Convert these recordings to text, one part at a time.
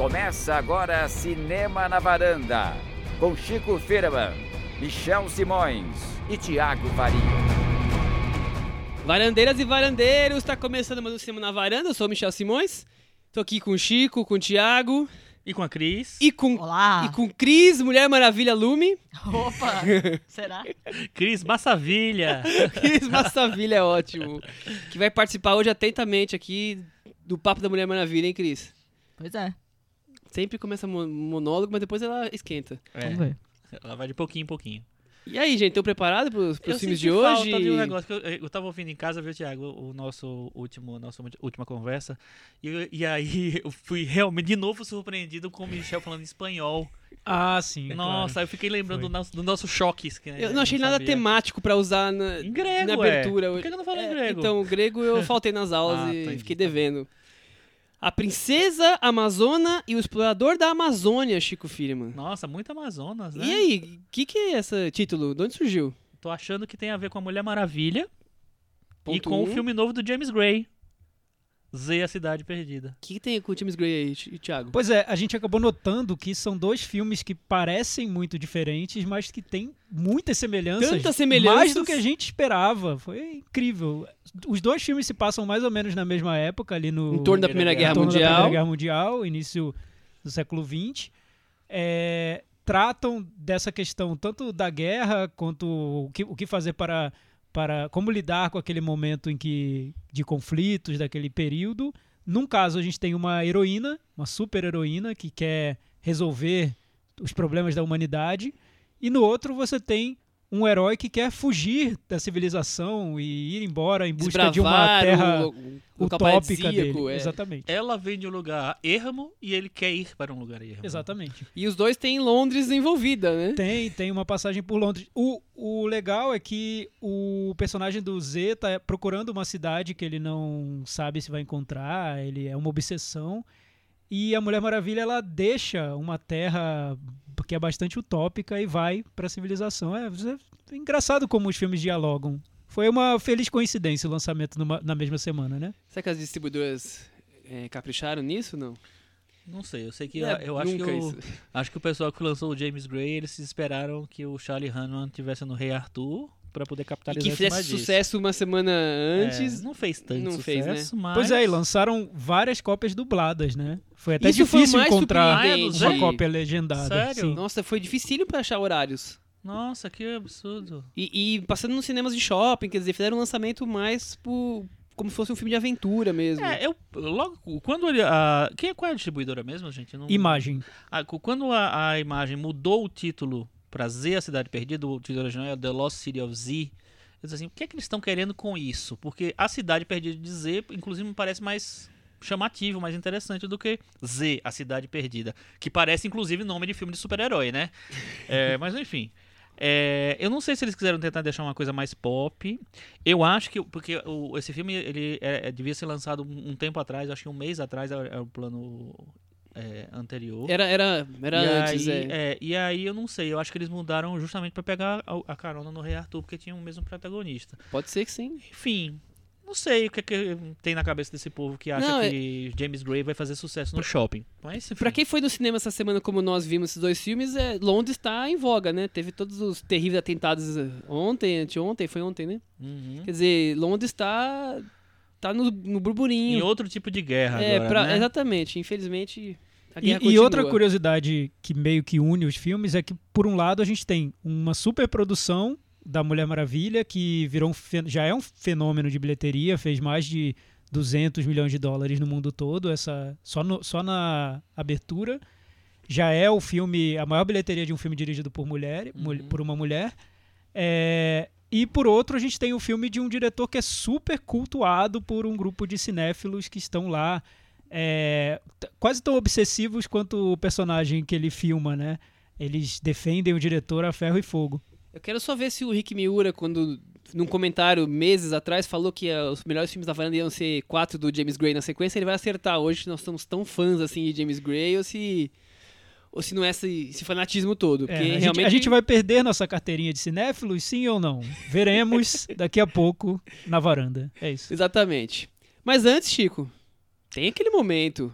Começa agora Cinema na Varanda, com Chico Firman, Michel Simões e Tiago Faria. Varandeiras e varandeiros, está começando mais um Cinema na Varanda, eu sou o Michel Simões, tô aqui com o Chico, com o Tiago E com a Cris. e com, Olá! e com Cris, Mulher Maravilha Lume. Opa! Será? Cris Massavilha. Cris Massavilha é ótimo, que vai participar hoje atentamente aqui do Papo da Mulher Maravilha, hein Cris? Pois é. Sempre começa mo- monólogo, mas depois ela esquenta. É, Vamos ver. ela vai de pouquinho em pouquinho. E aí, gente, estão preparados pros, pros eu filmes senti de hoje? falta de um negócio que eu, eu tava ouvindo em casa, viu, Thiago, o nosso último, nossa última conversa. E, e aí eu fui realmente de novo surpreendido com o Michel falando espanhol. Ah, sim. é Nossa, claro. eu fiquei lembrando do nosso, do nosso choques. Que, né, Eu não achei nada sabia. temático pra usar na, Em grego, na abertura. Por que eu não falo em É, grego? Então, o grego eu faltei nas aulas Ah, e entendi. fiquei devendo. A Princesa Amazona e o Explorador da Amazônia, Chico Firman. Nossa, muito Amazonas, né? E aí, o que, que é esse título? De onde surgiu? Tô achando que tem a ver com a Mulher Maravilha e Ponto com um. o filme novo do James Gray. Z, a Cidade Perdida. O que, que tem com o James Gray aí, Thi- Thiago? Pois é, a gente acabou notando que são dois filmes que parecem muito diferentes, mas que têm muitas semelhanças. Tantas semelhanças. Mais do que a gente esperava. Foi incrível. Os dois filmes se passam mais ou menos na mesma época, ali no. Em torno da Primeira Guerra em torno da Mundial. Primeira Guerra Mundial, início do século XX. É, tratam dessa questão tanto da guerra quanto o que, o que fazer para, para como lidar com aquele momento em que de conflitos daquele período. Num caso a gente tem uma heroína, uma super heroína que quer resolver os problemas da humanidade, e no outro você tem um herói que quer fugir da civilização e ir embora em busca de uma Desbravar terra o, o utópica dele. é. Exatamente. Ela vem de um lugar ermo e ele quer ir para um lugar ermo. Exatamente. E os dois têm Londres envolvida, né? Tem, tem uma passagem por Londres. O, o legal é que o personagem do Z tá procurando uma cidade que ele não sabe se vai encontrar, ele é uma obsessão. E a Mulher Maravilha ela deixa uma terra que é bastante utópica e vai para a civilização. É, é engraçado como os filmes dialogam. Foi uma feliz coincidência o lançamento numa- na mesma semana, né? Será que as distribuidoras é, capricharam nisso não? Não sei, eu sei que é eu acho que isso. acho que o pessoal que lançou o James Gray, eles esperaram que o Charlie Hunnam tivesse no Rei Arthur para poder E capitalizar que em cima fizesse disso. sucesso uma semana antes. É, não fez tanto não fez, né? sucesso, mas Pois é, e lançaram várias cópias dubladas, né? Foi até Isso foi difícil mais encontrar uma cópia legendada. Sério? sim. Nossa, foi dificílio pra achar horários. Nossa, que absurdo. E, e passando nos cinemas de shopping, quer dizer, fizeram um lançamento mais por, como se fosse um filme de aventura mesmo. É, eu logo quando ele, a quem qual é a distribuidora mesmo, gente? Não, Imagem. Ah, cu- quando a, a imagem mudou o título pra Z, a cidade perdida, o título original é The Lost City of Z. Disse assim, o que é que eles estão querendo com isso? Porque a cidade perdida de Z, inclusive, me parece mais chamativo, mais interessante do que Z, a cidade perdida, que parece inclusive nome de filme de super-herói, né? É, mas enfim. É, eu não sei se eles quiseram tentar deixar uma coisa mais pop. Eu acho que. Porque o- esse filme ele é- é- devia ser lançado um, um tempo atrás, acho que um mês atrás é o plano é, anterior. Era, era, era e antes, aí, é. é, E aí eu não sei, eu acho que eles mudaram justamente pra pegar a, a carona no Rei Arthur, porque tinha o mesmo protagonista. Pode ser que sim. Enfim, não sei o que, é que tem na cabeça desse povo que acha Não, é- que James Gray vai fazer sucesso no shopping. Mas, enfim. Pra quem foi no cinema essa semana, como nós vimos esses dois filmes, é, Londres tá em voga, né? Teve todos os terríveis atentados eh, ontem, anteontem, foi ontem, né? Uhum. Quer dizer, Londres tá, tá no, no Em burburinho. outro tipo de guerra é, agora, pra- né? exatamente. Infelizmente, E, e outra curiosidade que meio que une os filmes é que, por um lado, a gente tem uma super produção da Mulher Maravilha, que virou um já é um fenômeno de bilheteria, fez mais de 200 milhões de dólares no mundo todo, essa só, no- só na abertura. Já é o filme, a maior bilheteria de um filme dirigido por mulher, mul- Uhum. por uma mulher. É, e por outro, a gente tem o filme de um diretor que é super cultuado por um grupo de cinéfilos que estão lá é, quase tão obsessivos quanto o personagem que ele filma, né? Eles defendem o diretor a ferro e fogo. Eu quero só ver se o Rick Miura, quando num comentário meses atrás falou que eh, os melhores filmes da varanda iam ser quatro do James Gray na sequência, ele vai acertar hoje que nós estamos tão fãs assim de James Gray ou se ou se não é esse, esse fanatismo todo, É, a, gente, realmente a gente vai perder nossa carteirinha de cinéfilos, sim ou não? Veremos daqui a pouco na varanda. É isso. Exatamente. Mas antes, Chico, tem aquele momento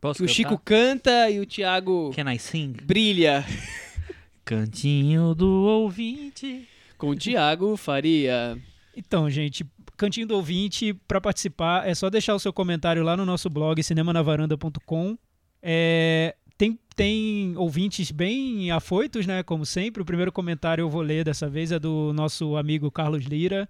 Posso que o cantar? Chico canta e o Thiago Can I sing? brilha. Cantinho do ouvinte. Com o Thiago Faria. Então, gente, Cantinho do Ouvinte, para participar, é só deixar o seu comentário lá no nosso blog cinemanavaranda.com. É, tem, ouvintes bem afoitos, né? Como sempre. O primeiro comentário eu vou ler dessa vez é do nosso amigo Carlos Lira.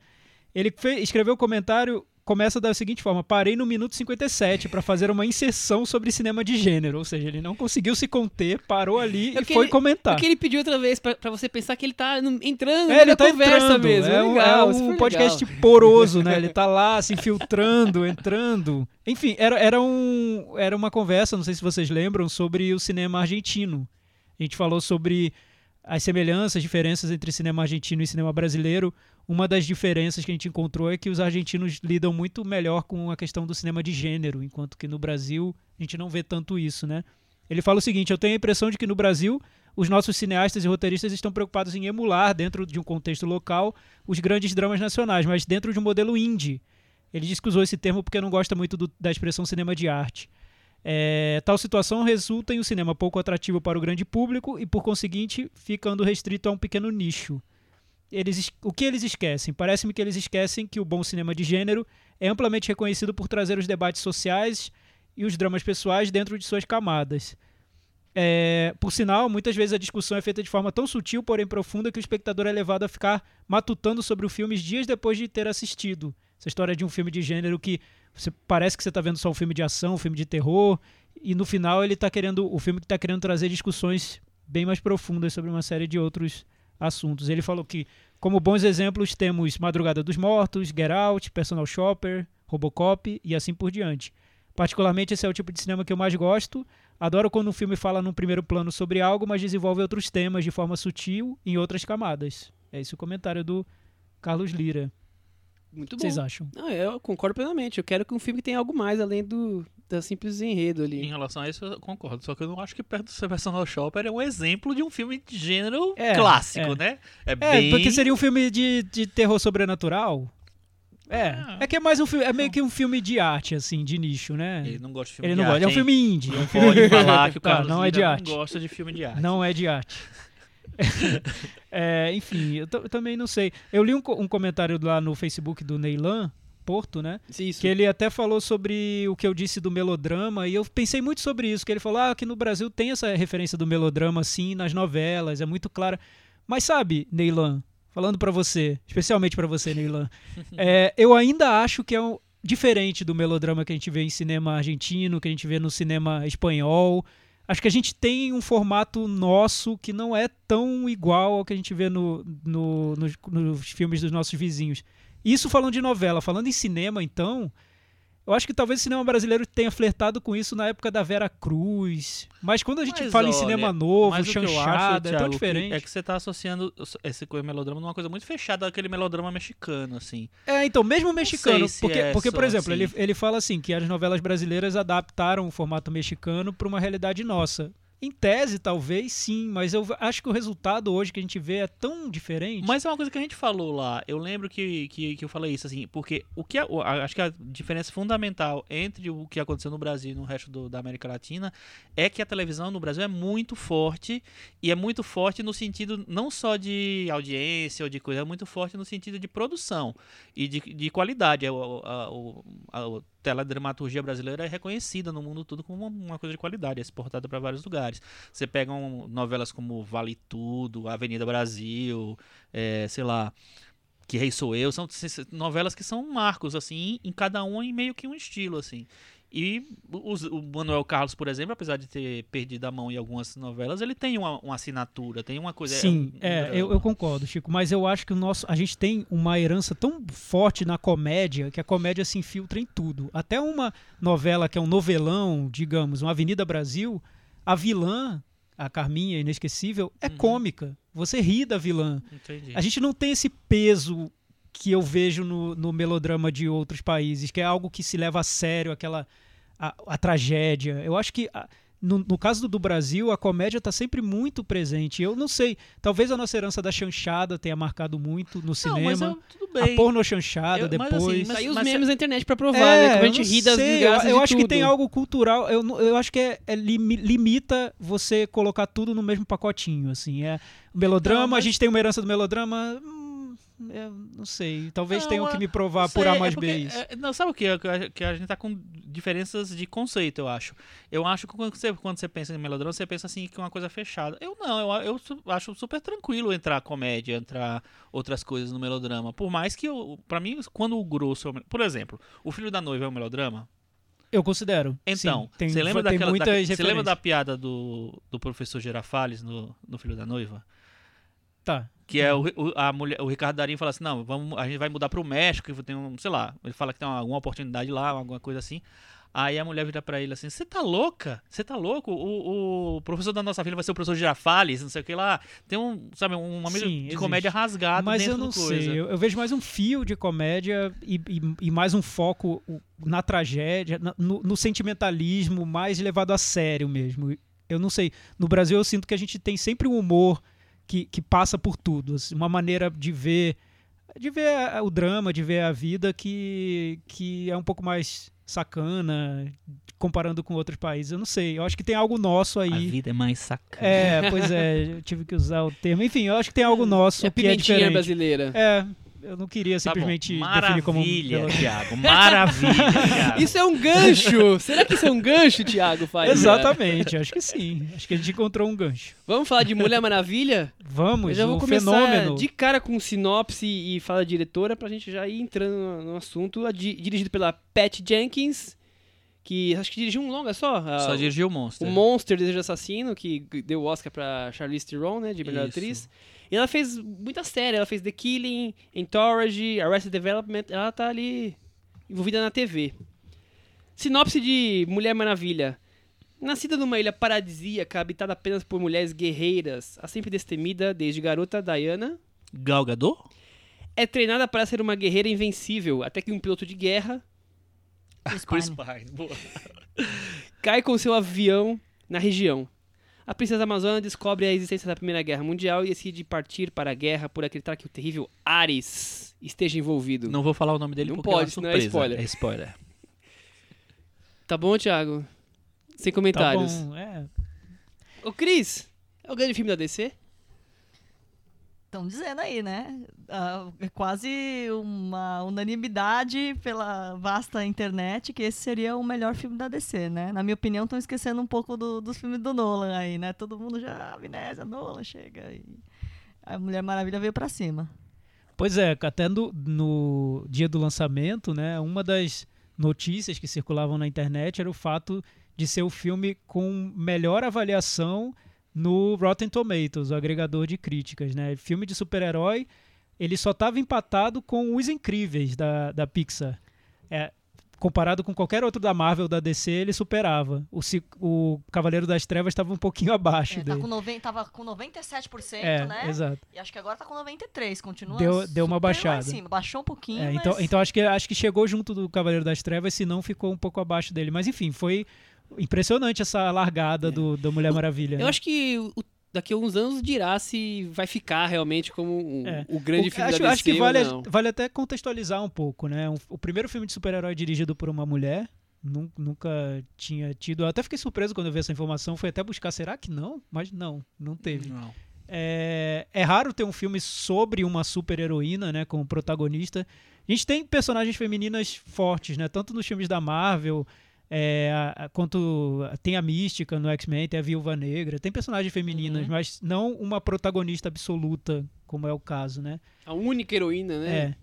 Ele fe- escreveu o comentário, começa da seguinte forma: Parei no minuto 57 para fazer uma inserção sobre cinema de gênero. Ou seja, ele não conseguiu se conter, parou ali É e foi ele- comentar. Porque ele pediu outra vez pra você pensar que ele tá entrando É, ele na tá conversa entrando. mesmo. É um, legal, é um podcast legal. poroso, né? Ele tá lá se infiltrando, entrando. Enfim, era, era, um, era uma conversa, não sei se vocês lembram, sobre o cinema argentino. A gente falou sobre as semelhanças, diferenças entre cinema argentino e cinema brasileiro. Uma das diferenças que a gente encontrou é que os argentinos lidam muito melhor com a questão do cinema de gênero, enquanto que no Brasil a gente não vê tanto isso, né? Ele fala o seguinte: eu tenho a impressão de que no Brasil os nossos cineastas e roteiristas estão preocupados em emular, dentro de um contexto local, os grandes dramas nacionais, mas dentro de um modelo indie. Ele diz que usou esse termo porque não gosta muito do- da expressão cinema de arte. É, tal situação resulta em um cinema pouco atrativo para o grande público e, por conseguinte, ficando restrito a um pequeno nicho. Eles, es- o que eles esquecem? Parece-me que eles esquecem que o bom cinema de gênero é amplamente reconhecido por trazer os debates sociais e os dramas pessoais dentro de suas camadas. É, por sinal, muitas vezes a discussão é feita de forma tão sutil, porém profunda, que o espectador é levado a ficar matutando sobre o filme dias depois de ter assistido. Essa história de um filme de gênero que você parece que você está vendo só um filme de ação, um filme de terror, e no final ele tá querendo, o filme está querendo trazer discussões bem mais profundas sobre uma série de outros assuntos. Ele falou que, como bons exemplos, temos Madrugada dos Mortos, Get Out, Personal Shopper, Robocop e assim por diante. Particularmente, esse é o tipo de cinema que eu mais gosto. Adoro quando um filme fala num primeiro plano sobre algo, mas desenvolve outros temas de forma sutil em outras camadas. É esse o comentário do Carlos Lira. Muito bom. vocês acham? Não, eu concordo plenamente. Eu quero que um filme tenha algo mais além do da simples enredo Em ali. relação a isso, eu concordo. Só que eu não acho que perto do Personal Shopper é um exemplo de um filme de gênero É, clássico, é. né? É, É, bem... porque seria um filme de, de terror sobrenatural. É, Ah. é que é mais um filme, é meio que um filme de arte, assim, de nicho, né? Ele não gosta de filme Ele de não gosta, arte, é um filme indie. Não pode falar que o Tá, Carlos não é de arte. não gosta de filme de arte. Não é de arte. É, enfim, eu, eu também não sei. Eu li um, um comentário lá no Facebook do Neylan Porto, né? Isso. Que ele até falou sobre o que eu disse do melodrama, e eu pensei muito sobre isso, que ele falou ah, que no Brasil tem essa referência do melodrama, sim, nas novelas, é muito clara. Mas sabe, Neylan, falando pra você, especialmente pra você, Neylan, é, eu ainda acho que é um, diferente do melodrama que a gente vê em cinema argentino, que a gente vê no cinema espanhol. Acho que a gente tem um formato nosso que não é tão igual ao que a gente vê no, no- nos, nos filmes dos nossos vizinhos. Isso falando de novela, falando em cinema, então, eu acho que talvez o cinema brasileiro tenha flertado com isso na época da Vera Cruz. Mas quando a gente Mas fala em olha, cinema novo, acho, chanchada, é tão Thiago, que diferente. é que você tá associando esse melodrama numa coisa muito fechada àquele melodrama mexicano, assim. É, então, mesmo mexicano, se porque, é porque por exemplo, assim. ele, ele fala assim que as novelas brasileiras adaptaram o formato mexicano para uma realidade nossa. Em tese, talvez sim, mas eu acho que o resultado hoje que a gente vê é tão diferente. Mas é uma coisa que a gente falou lá. Eu lembro que, que, que eu falei isso, assim, porque o que a- a- acho que a diferença fundamental entre o que aconteceu no Brasil e no resto do- da América Latina é que a televisão no Brasil é muito forte e é muito forte no sentido não só de audiência ou de coisa, é muito forte no sentido de produção e de, de qualidade. É o- a, o- teledramaturgia brasileira é reconhecida no mundo todo como uma, coisa de qualidade, é exportada para vários lugares. Você pega um- novelas como Vale Tudo, Avenida Brasil, é, sei lá, Que Rei Sou Eu, são novelas que são marcos, assim, em cada um em meio que um estilo, assim. E os- o Manuel Carlos, por exemplo, apesar de ter perdido a mão em algumas novelas, ele tem uma, uma assinatura, tem uma coisa... Sim, um- um é, eu, eu concordo, Chico, mas eu acho que o nosso, a gente tem uma herança tão forte na comédia que a comédia se infiltra em tudo. Até uma novela que é um novelão, digamos, uma Avenida Brasil, a vilã, a Carminha inesquecível, é Uhum. cômica. Você ri da vilã. Entendi. A gente não tem esse peso que eu vejo no, no melodrama de outros países, que é algo que se leva a sério, aquela a, a tragédia. Eu acho que a- no, no caso do, do Brasil, a comédia está sempre muito presente. Eu não sei, talvez a nossa herança da chanchada tenha marcado muito no Não, cinema. mas eu, tudo a porno chanchada Eu- mas depois. assim, mas- os mas- memes na internet pra provar, É, né? Como a eu gente não ri das sei, eu, eu acho que tudo. tem algo cultural. Eu, não- eu acho que é, é limi- limita você colocar tudo no mesmo pacotinho, assim. É melodrama, Não, mas- a gente tem uma herança do melodrama. Eu não sei. Talvez Não, tenham que é- me provar Não por sei, A é mais porque, B isso. é, não, sabe o que? É que a- gente tá com diferenças de conceito, eu acho. Eu acho que quando você, quando você pensa em melodrama, você pensa assim que é uma coisa fechada. Eu não, eu, eu acho super tranquilo entrar comédia, entrar outras coisas no melodrama. Por mais que, eu, pra mim, quando o grosso... é Por exemplo, O Filho da Noiva é um melodrama? Eu considero. Então, Sim, tem, você lembra tem daquela, da, você lembra da piada do, do professor Girafales no, no Filho da Noiva? Tá. Que é o, o- a mulher, o Ricardo Darim fala assim, não, vamos, a gente vai mudar pro México, que tem um, sei lá, ele fala que tem uma- alguma oportunidade lá, alguma coisa assim. Aí a mulher vira pra ele assim, você tá louca? Você tá louco? O, o professor da nossa filha vai ser o professor Girafales, não sei o que lá. Tem um, sabe, um amigo Sim, de existe. comédia rasgado Mas dentro eu não sei. Eu, eu vejo mais um fio de comédia e, e- e mais um foco o- na tragédia, na- no, no sentimentalismo mais levado a sério mesmo. Eu não sei. No Brasil eu sinto que a gente tem sempre um humor que, que passa por tudo. assim, uma maneira de ver de ver o drama, de ver a vida que, que é um pouco mais sacana comparando com outros países. Eu não sei. Eu acho que tem algo nosso aí. A vida é mais sacana. É, pois é, eu tive que usar o termo. Enfim, eu acho que tem algo nosso É que é diferente. brasileira. É, eu não queria Tá simplesmente definir como. Maravilha, Thiago. Maravilha, Thiago. Isso é um gancho! Será que isso é um gancho, Thiago? Faz, Exatamente, acho que sim. Acho que a gente encontrou um gancho. Vamos falar de Mulher Maravilha? Eu Vamos, já vou o começar fenômeno. de cara com sinopse e fala diretora pra gente já ir entrando no, no assunto. Dirigido pela Pat Jenkins, que acho que dirigiu um longa só. Só dirigiu o monstro. O Monster Desejo Assassino, que deu o Oscar pra Charlize Theron, né, de melhor Isso. atriz. E ela fez muita série, ela fez The Killing, Entourage, Arrested Development, ela tá ali envolvida na TV. Sinopse de Mulher Maravilha. Nascida numa ilha paradisíaca, habitada apenas por mulheres guerreiras, a sempre destemida desde garota Diana, Gal Gadot? é treinada para ser uma guerreira invencível, até que um piloto de guerra Chris Chris Pine. Pine. Boa. cai com seu avião na região. A princesa Amazona descobre a existência da Primeira Guerra Mundial e decide partir para a guerra por acreditar que o terrível Ares esteja envolvido. Não vou falar o nome dele Não porque pode, é uma é surpresa. spoiler. É spoiler. Tá bom, Thiago? Sem Tá comentários. bom, é. Ô, Cris, é o grande filme da DC? Estão dizendo aí, né? Ah, é quase uma unanimidade pela vasta internet que esse seria o melhor filme da DC, né? Na minha opinião, estão esquecendo um pouco do- dos filmes do Nolan aí, né? Todo mundo já, amnésia, Nolan, chega. E a Mulher Maravilha veio pra cima. Pois é, até no, no dia do lançamento, né, uma das notícias que circulavam na internet era o fato de ser o filme com melhor avaliação no Rotten Tomatoes, o agregador de críticas, né? Filme de super-herói, ele só estava empatado com Os Incríveis da, da Pixar. É, comparado com qualquer outro da Marvel, da DC, ele superava. O, o Cavaleiro das Trevas estava um pouquinho abaixo É, tá dele. com 90, tava com 97%, É, né? exato. E acho que agora tá com 93%, continua Deu- deu uma baixada. cima. Baixou um pouquinho, É, então, mas... então acho que acho que chegou junto do Cavaleiro das Trevas, se não ficou um pouco abaixo dele. Mas enfim, foi impressionante essa largada do, do Mulher Maravilha. Eu né? acho que o- daqui a uns anos dirá se vai ficar realmente como um- É. o grande O- filme acho, da DC acho que vale, vale até contextualizar um pouco, né? Um- o primeiro filme de super-herói dirigido por uma mulher. nun- Nunca tinha tido. Eu até fiquei surpreso quando eu vi essa informação. Fui até buscar, será que não? Mas não, não teve. Não. É, é raro ter um filme sobre uma super-heroína, né, como protagonista. A gente tem personagens femininas fortes, né, tanto nos filmes da Marvel, é, a- a- quanto tem a Mística no X-Men, tem a Viúva Negra, tem personagens femininas, Uhum. mas não uma protagonista absoluta, como é o caso, né? A única heroína, né? É.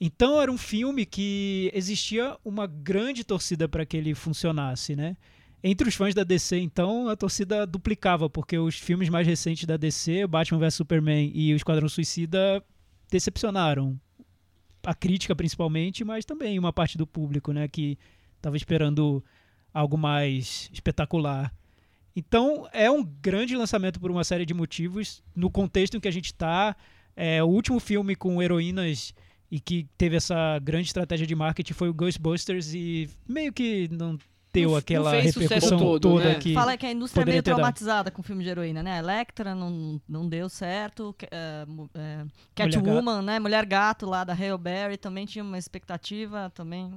Então era um filme que existia uma grande torcida para que ele funcionasse, né? Entre os fãs da DC, então, a torcida duplicava, porque os filmes mais recentes da DC, Batman vs Superman e o Esquadrão Suicida, decepcionaram. A crítica, principalmente, mas também uma parte do público, né? Que estava esperando algo mais espetacular. Então, é um grande lançamento por uma série de motivos. No contexto em que a gente está, é, o último filme com heroínas e que teve essa grande estratégia de marketing foi o Ghostbusters e meio que não teu Não- aquela não repercussão todo, toda né? que Fala que a indústria é meio traumatizada com filme de heroína, né? Electra não, não deu certo. É, é, Catwoman, né? Mulher Gato lá da Hale Berry também tinha uma expectativa, também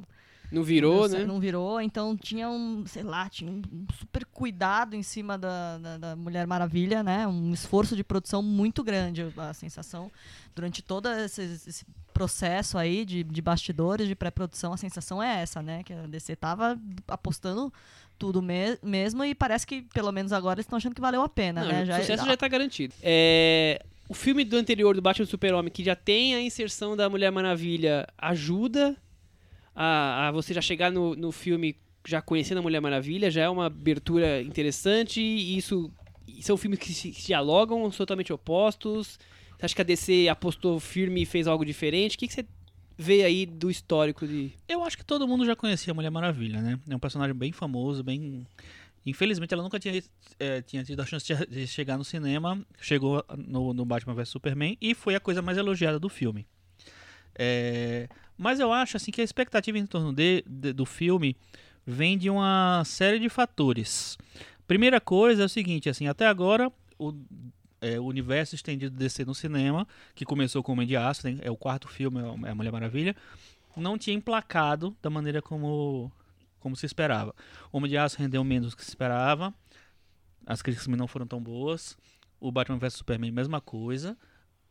Não virou, não, né? não virou. Então tinha um, sei lá, tinha um super cuidado em cima da, da, da Mulher Maravilha, né? Um esforço de produção muito grande, a sensação. Durante todo esse, esse processo aí de, de bastidores, de pré-produção, a sensação é essa, né? Que a DC tava apostando tudo me- mesmo e parece que, pelo menos agora, eles estão achando que valeu a pena, Não, né? o sucesso já tá garantido. É, o filme do anterior, do Batman Super-Homem, que já tem a inserção da Mulher Maravilha, ajuda a, a você já chegar no, no filme já conhecendo a Mulher Maravilha, já é uma abertura interessante, e isso são filmes que se, dialogam, são totalmente opostos. Você acha que a DC apostou firme e fez algo diferente? O que, que você vê aí do histórico de... Eu acho que todo mundo já conhecia a Mulher Maravilha, né? É um personagem bem famoso, bem. Infelizmente, ela nunca tinha, eh, tinha tido a chance de chegar no cinema. Chegou no, no Batman vs Superman e foi a coisa mais elogiada do filme. É, mas eu acho assim que a expectativa em torno de, de- do filme vem de uma série de fatores. Primeira coisa é o seguinte, assim, até agora o, é, o universo estendido DC no cinema, que começou com o Homem de Aço, é o quarto filme, é a Mulher Maravilha, não tinha emplacado da maneira como, como se esperava. O Homem de Aço rendeu menos do que se esperava, as críticas não foram tão boas, o Batman vs Superman, mesma coisa.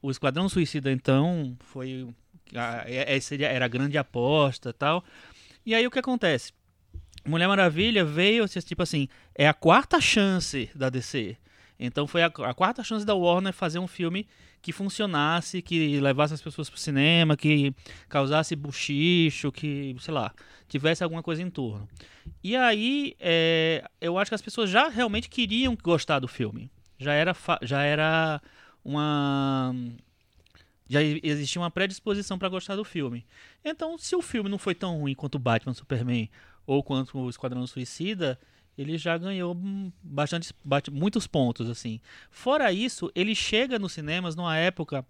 O Esquadrão Suicida, então, foi. É- é- era a grande aposta tal. E aí o que acontece? Mulher Maravilha veio, assim, tipo assim, é a quarta chance da DC. Então foi a, a quarta chance da Warner fazer um filme que funcionasse, que levasse as pessoas pro cinema, que causasse buchicho, que, sei lá, tivesse alguma coisa em torno. E aí, é, eu acho que as pessoas já realmente queriam gostar do filme. Já era, já era uma. Já existia uma predisposição para gostar do filme. Então, se o filme não foi tão ruim quanto Batman Superman ou quanto o Esquadrão Suicida, ele já ganhou bastante, muitos pontos, assim. Fora isso, ele chega nos cinemas numa época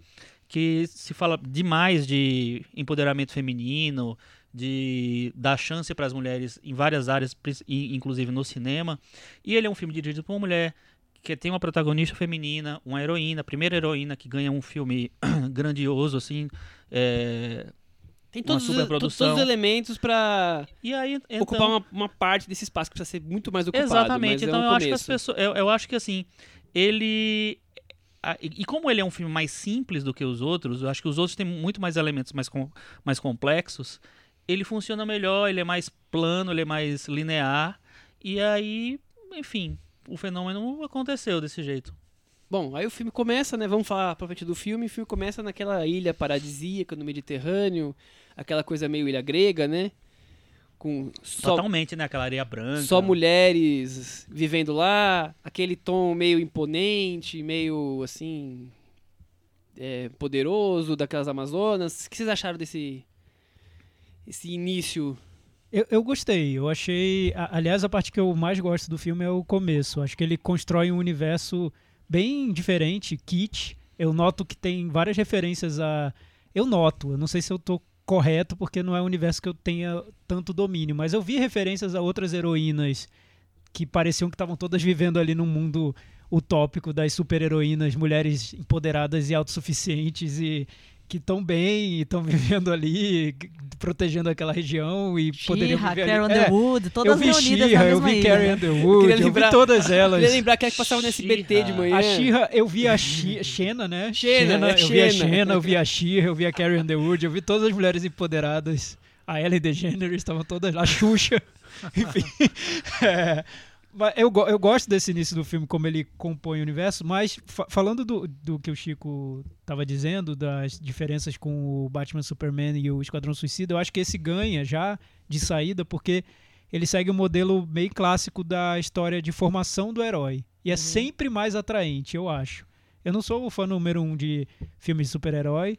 que se fala demais de empoderamento feminino, de dar chance para as mulheres em várias áreas, inclusive no cinema. E ele é um filme dirigido por uma mulher que tem uma protagonista feminina, uma heroína, a primeira heroína que ganha um filme grandioso, assim. é, Tem Uma todos, os, to- superprodução. todos os elementos pra aí, então, ocupar uma, uma parte desse espaço que precisa ser muito mais ocupado. Exatamente. é Então um eu acho que as começo. pessoas. Eu, eu acho que assim, ele. E e como ele é um filme mais simples do que os outros, eu acho que os outros têm muito mais elementos mais, com- mais complexos. Ele funciona melhor, ele é mais plano, ele é mais linear. E aí, enfim, o fenômeno aconteceu desse jeito. Bom, aí o filme começa, né? Vamos falar propriamente do filme. O filme começa naquela ilha paradisíaca no Mediterrâneo, aquela coisa meio ilha grega, né? Com só, Totalmente, né? Aquela areia branca. só mulheres vivendo lá, aquele tom meio imponente, meio assim. é, poderoso daquelas Amazonas. O que vocês acharam desse. esse início? Eu, eu gostei, eu achei. Aliás, a parte que eu mais gosto do filme é o começo. Acho que ele constrói um universo bem diferente, kit. Eu noto que tem várias referências a. Eu noto, eu não sei se eu tô correto, porque não é um universo que eu tenha tanto domínio, mas eu vi referências a outras heroínas que pareciam que estavam todas vivendo ali num mundo utópico das super-heroínas, mulheres empoderadas e autossuficientes e que estão bem e estão vivendo ali, protegendo aquela região e poderiam viver Carrie ali. É, Underwood, todas eu vi reunidas eu vi Carrie? Underwood, eu lembrar- vi todas elas. Queria lembrar que passava no SBT de manhã. A She-Ra, eu vi a Xena, né? Xena, é eu vi a Xena. Xena, eu vi a She-Ra, eu vi a Carrie Underwood, eu vi todas as mulheres empoderadas. A Ellen DeGeneres estavam todas lá, a Xuxa, enfim. É, eu, eu gosto desse início do filme, como ele compõe o universo, mas fa- falando do, do que o Chico estava dizendo, das diferenças com o Batman Superman e o Esquadrão Suicida, eu acho que esse ganha já de saída, porque ele segue o modelo meio clássico da história de formação do herói. E é sempre mais atraente, eu acho. Eu não sou o fã número um de filmes de super-herói,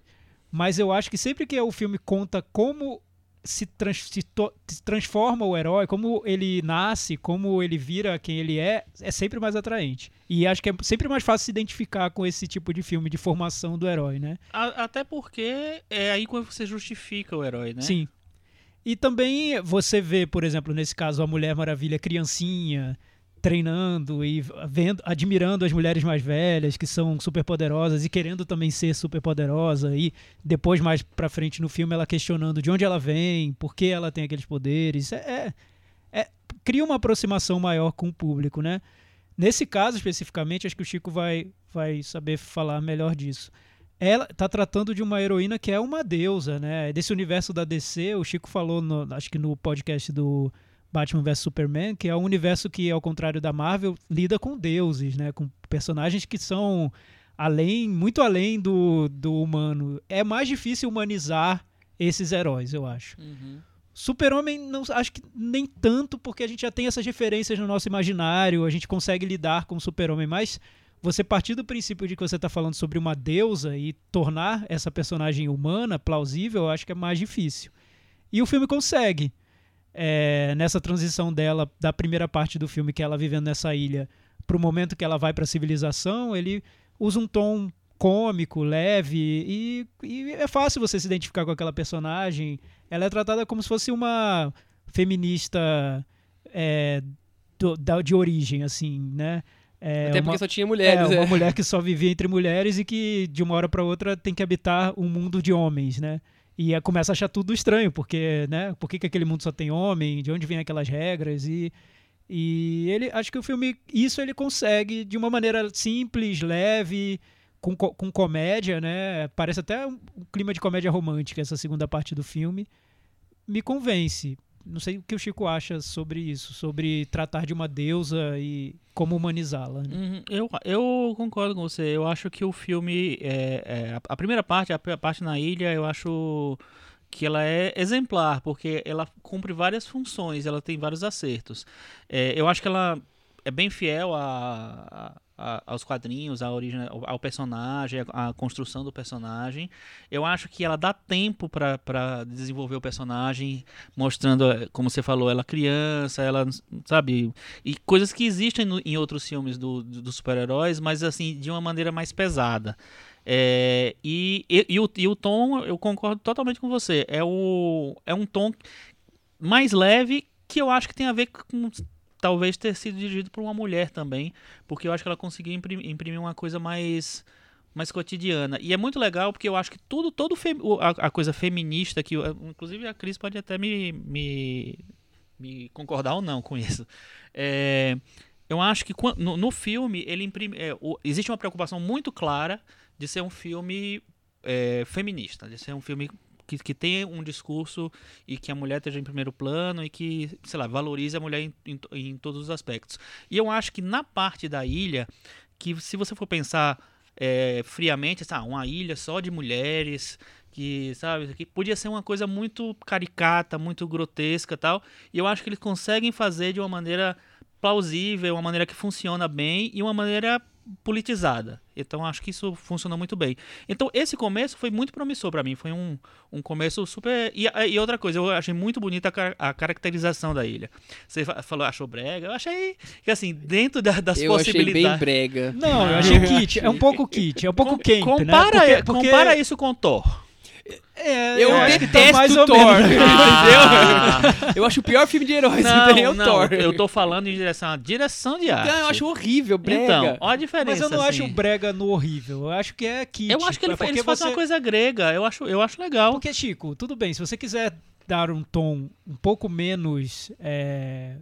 mas eu acho que sempre que o filme conta como se, trans- se to- se transforma o herói, como ele nasce, como ele vira quem ele é, é sempre mais atraente. E acho que é sempre mais fácil se identificar com esse tipo de filme de formação do herói, né? A- até porque é aí quando você justifica o herói, né? Sim. E também você vê, por exemplo, nesse caso, a Mulher Maravilha criancinha treinando e vendo, admirando as mulheres mais velhas que são super poderosas e querendo também ser super poderosa e depois mais para frente no filme ela questionando de onde ela vem, por que ela tem aqueles poderes. É, é, é cria uma aproximação maior com o público, né? Nesse caso especificamente, acho que o Chico vai vai saber falar melhor disso ela está tratando de uma heroína que é uma deusa, né? Desse universo da DC, o Chico falou, no, acho que no podcast do Batman vs Superman, que é um universo que, ao contrário da Marvel, lida com deuses, né? Com personagens que são além, muito além do, do humano. É mais difícil humanizar esses heróis, eu acho. Uhum. Super-Homem, não, acho que nem tanto, porque a gente já tem essas referências no nosso imaginário, a gente consegue lidar com o Super-Homem, mas você partir do princípio de que você está falando sobre uma deusa e tornar essa personagem humana, plausível, eu acho que é mais difícil. E o filme consegue. É, nessa transição dela, da primeira parte do filme, que é ela vivendo nessa ilha, para o momento que ela vai para a civilização, ele usa um tom cômico, leve, e, e, é fácil você se identificar com aquela personagem. Ela é tratada como se fosse uma feminista é, do, da, de origem, assim, né? É Até uma, porque só tinha mulheres. É, uma é. mulher que só vivia entre mulheres e que de uma hora para outra tem que habitar um mundo de homens, né? E começa a achar tudo estranho, porque, né? Por que, que aquele mundo só tem homem? De onde vêm aquelas regras? E, e ele, acho que o filme, isso ele consegue de uma maneira simples, leve, com, com comédia, né? Parece até um clima de comédia romântica essa segunda parte do filme. Me convence não sei o que o Chico acha sobre isso, sobre tratar de uma deusa e como humanizá-la. Né? Uhum, eu, eu concordo com você. Eu acho que o filme, é, é, a primeira parte, a parte na ilha, eu acho que ela é exemplar, porque ela cumpre várias funções, ela tem vários acertos. É, eu acho que ela é bem fiel a, a, aos quadrinhos, a origem, ao personagem, a, construção do personagem. Eu acho que ela dá tempo para desenvolver o personagem, mostrando, eh, como você falou, ela criança, ela, sabe, e coisas que existem no, em outros filmes dos do, do super-heróis, mas assim, de uma maneira mais pesada. É, e, e, e, o, e o tom, eu concordo totalmente com você, é, o, é um tom mais leve que eu acho que tem a ver com talvez ter sido dirigido por uma mulher também, porque eu acho que ela conseguiu imprimir, uma coisa mais mais cotidiana. E é muito legal porque eu acho que tudo, todo a, a, coisa feminista que, inclusive a Cris pode até me, me, me, concordar ou não com isso. É, eu acho que no, no filme ele imprime, é, o, existe uma preocupação muito clara de ser um filme é, feminista, de ser um filme que, que tenha um discurso e que a mulher esteja em primeiro plano e que, sei lá, valorize a mulher em, em, em todos os aspectos. E eu acho que na parte da ilha, que se você for pensar é, friamente, sabe, uma ilha só de mulheres, que, sabe, que podia ser uma coisa muito caricata, muito grotesca tal. E eu acho que eles conseguem fazer de uma maneira plausível, uma maneira que funciona bem e uma maneira politizada. Então acho que isso funcionou muito bem. Então esse começo foi muito promissor para mim. Foi um, um começo super. E, e, outra coisa, eu achei muito bonita a, a, caracterização da ilha. Você falou, achou brega? Eu achei que assim, dentro da, das eu possibilidades. Eu achei bem brega. Não, eu achei kit. É um pouco kit. É um pouco quente, compara, né? Porque, porque... Compara isso com Thor. É, eu, eu detesto mais o Thor, ah. entendeu? eu acho o pior filme de heróis não, tem o não, Thor. Eu tô falando em direção à direção de arte. Então, eu acho horrível, brega. Então, olha a diferença. Mas eu não assim. acho brega no horrível. Eu acho que é kit. Eu acho que ele, é eles fazem você... uma coisa grega. Eu acho, eu acho legal. Porque, Chico, tudo bem, se você quiser dar um tom um pouco menos é,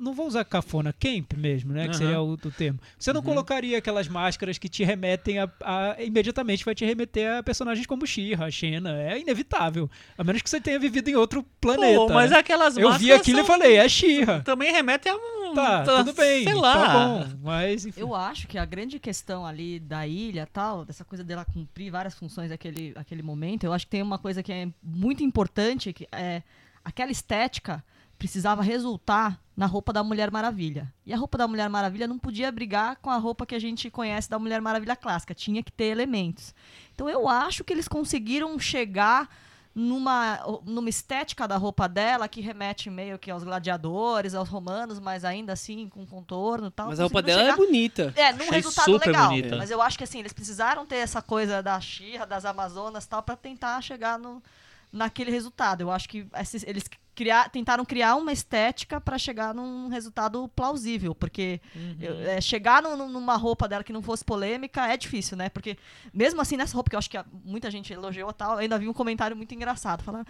não, vou usar cafona, camp mesmo, né? Que seria o, o, termo. Você não uhum. colocaria aquelas máscaras que te remetem a, a, imediatamente vai te remeter a personagens como Shira, a Xena. É inevitável. A menos que você tenha vivido em outro planeta. Pô, mas né? aquelas Eu vi aquilo são... e falei, é Shira. Também remete a um. Tá, tudo bem. Sei lá. Tá bom, mas. Enfim. Eu acho que a grande questão ali da ilha tal, dessa coisa dela cumprir várias funções naquele, naquele momento, eu acho que tem uma coisa que é muito importante, que é aquela estética precisava resultar na roupa da Mulher Maravilha. E a roupa da Mulher Maravilha não podia brigar com a roupa que a gente conhece da Mulher Maravilha clássica, tinha que ter elementos. Então eu acho que eles conseguiram chegar numa, numa estética da roupa dela que remete meio que aos gladiadores, aos romanos, mas ainda assim com contorno e tal. Mas a roupa dela chegar, é bonita. É, num Achei resultado legal. Bonita. Mas eu acho que assim, eles precisaram ter essa coisa da Xirra, das Amazonas tal, para tentar chegar no, naquele resultado. Eu acho que esses- eles criar, tentaram criar uma estética para chegar num resultado plausível, porque eu- é, chegar num- numa roupa dela que não fosse polêmica é difícil, né? Porque mesmo assim nessa roupa que eu acho que muita gente elogiou e tal, ainda vi um comentário muito engraçado falando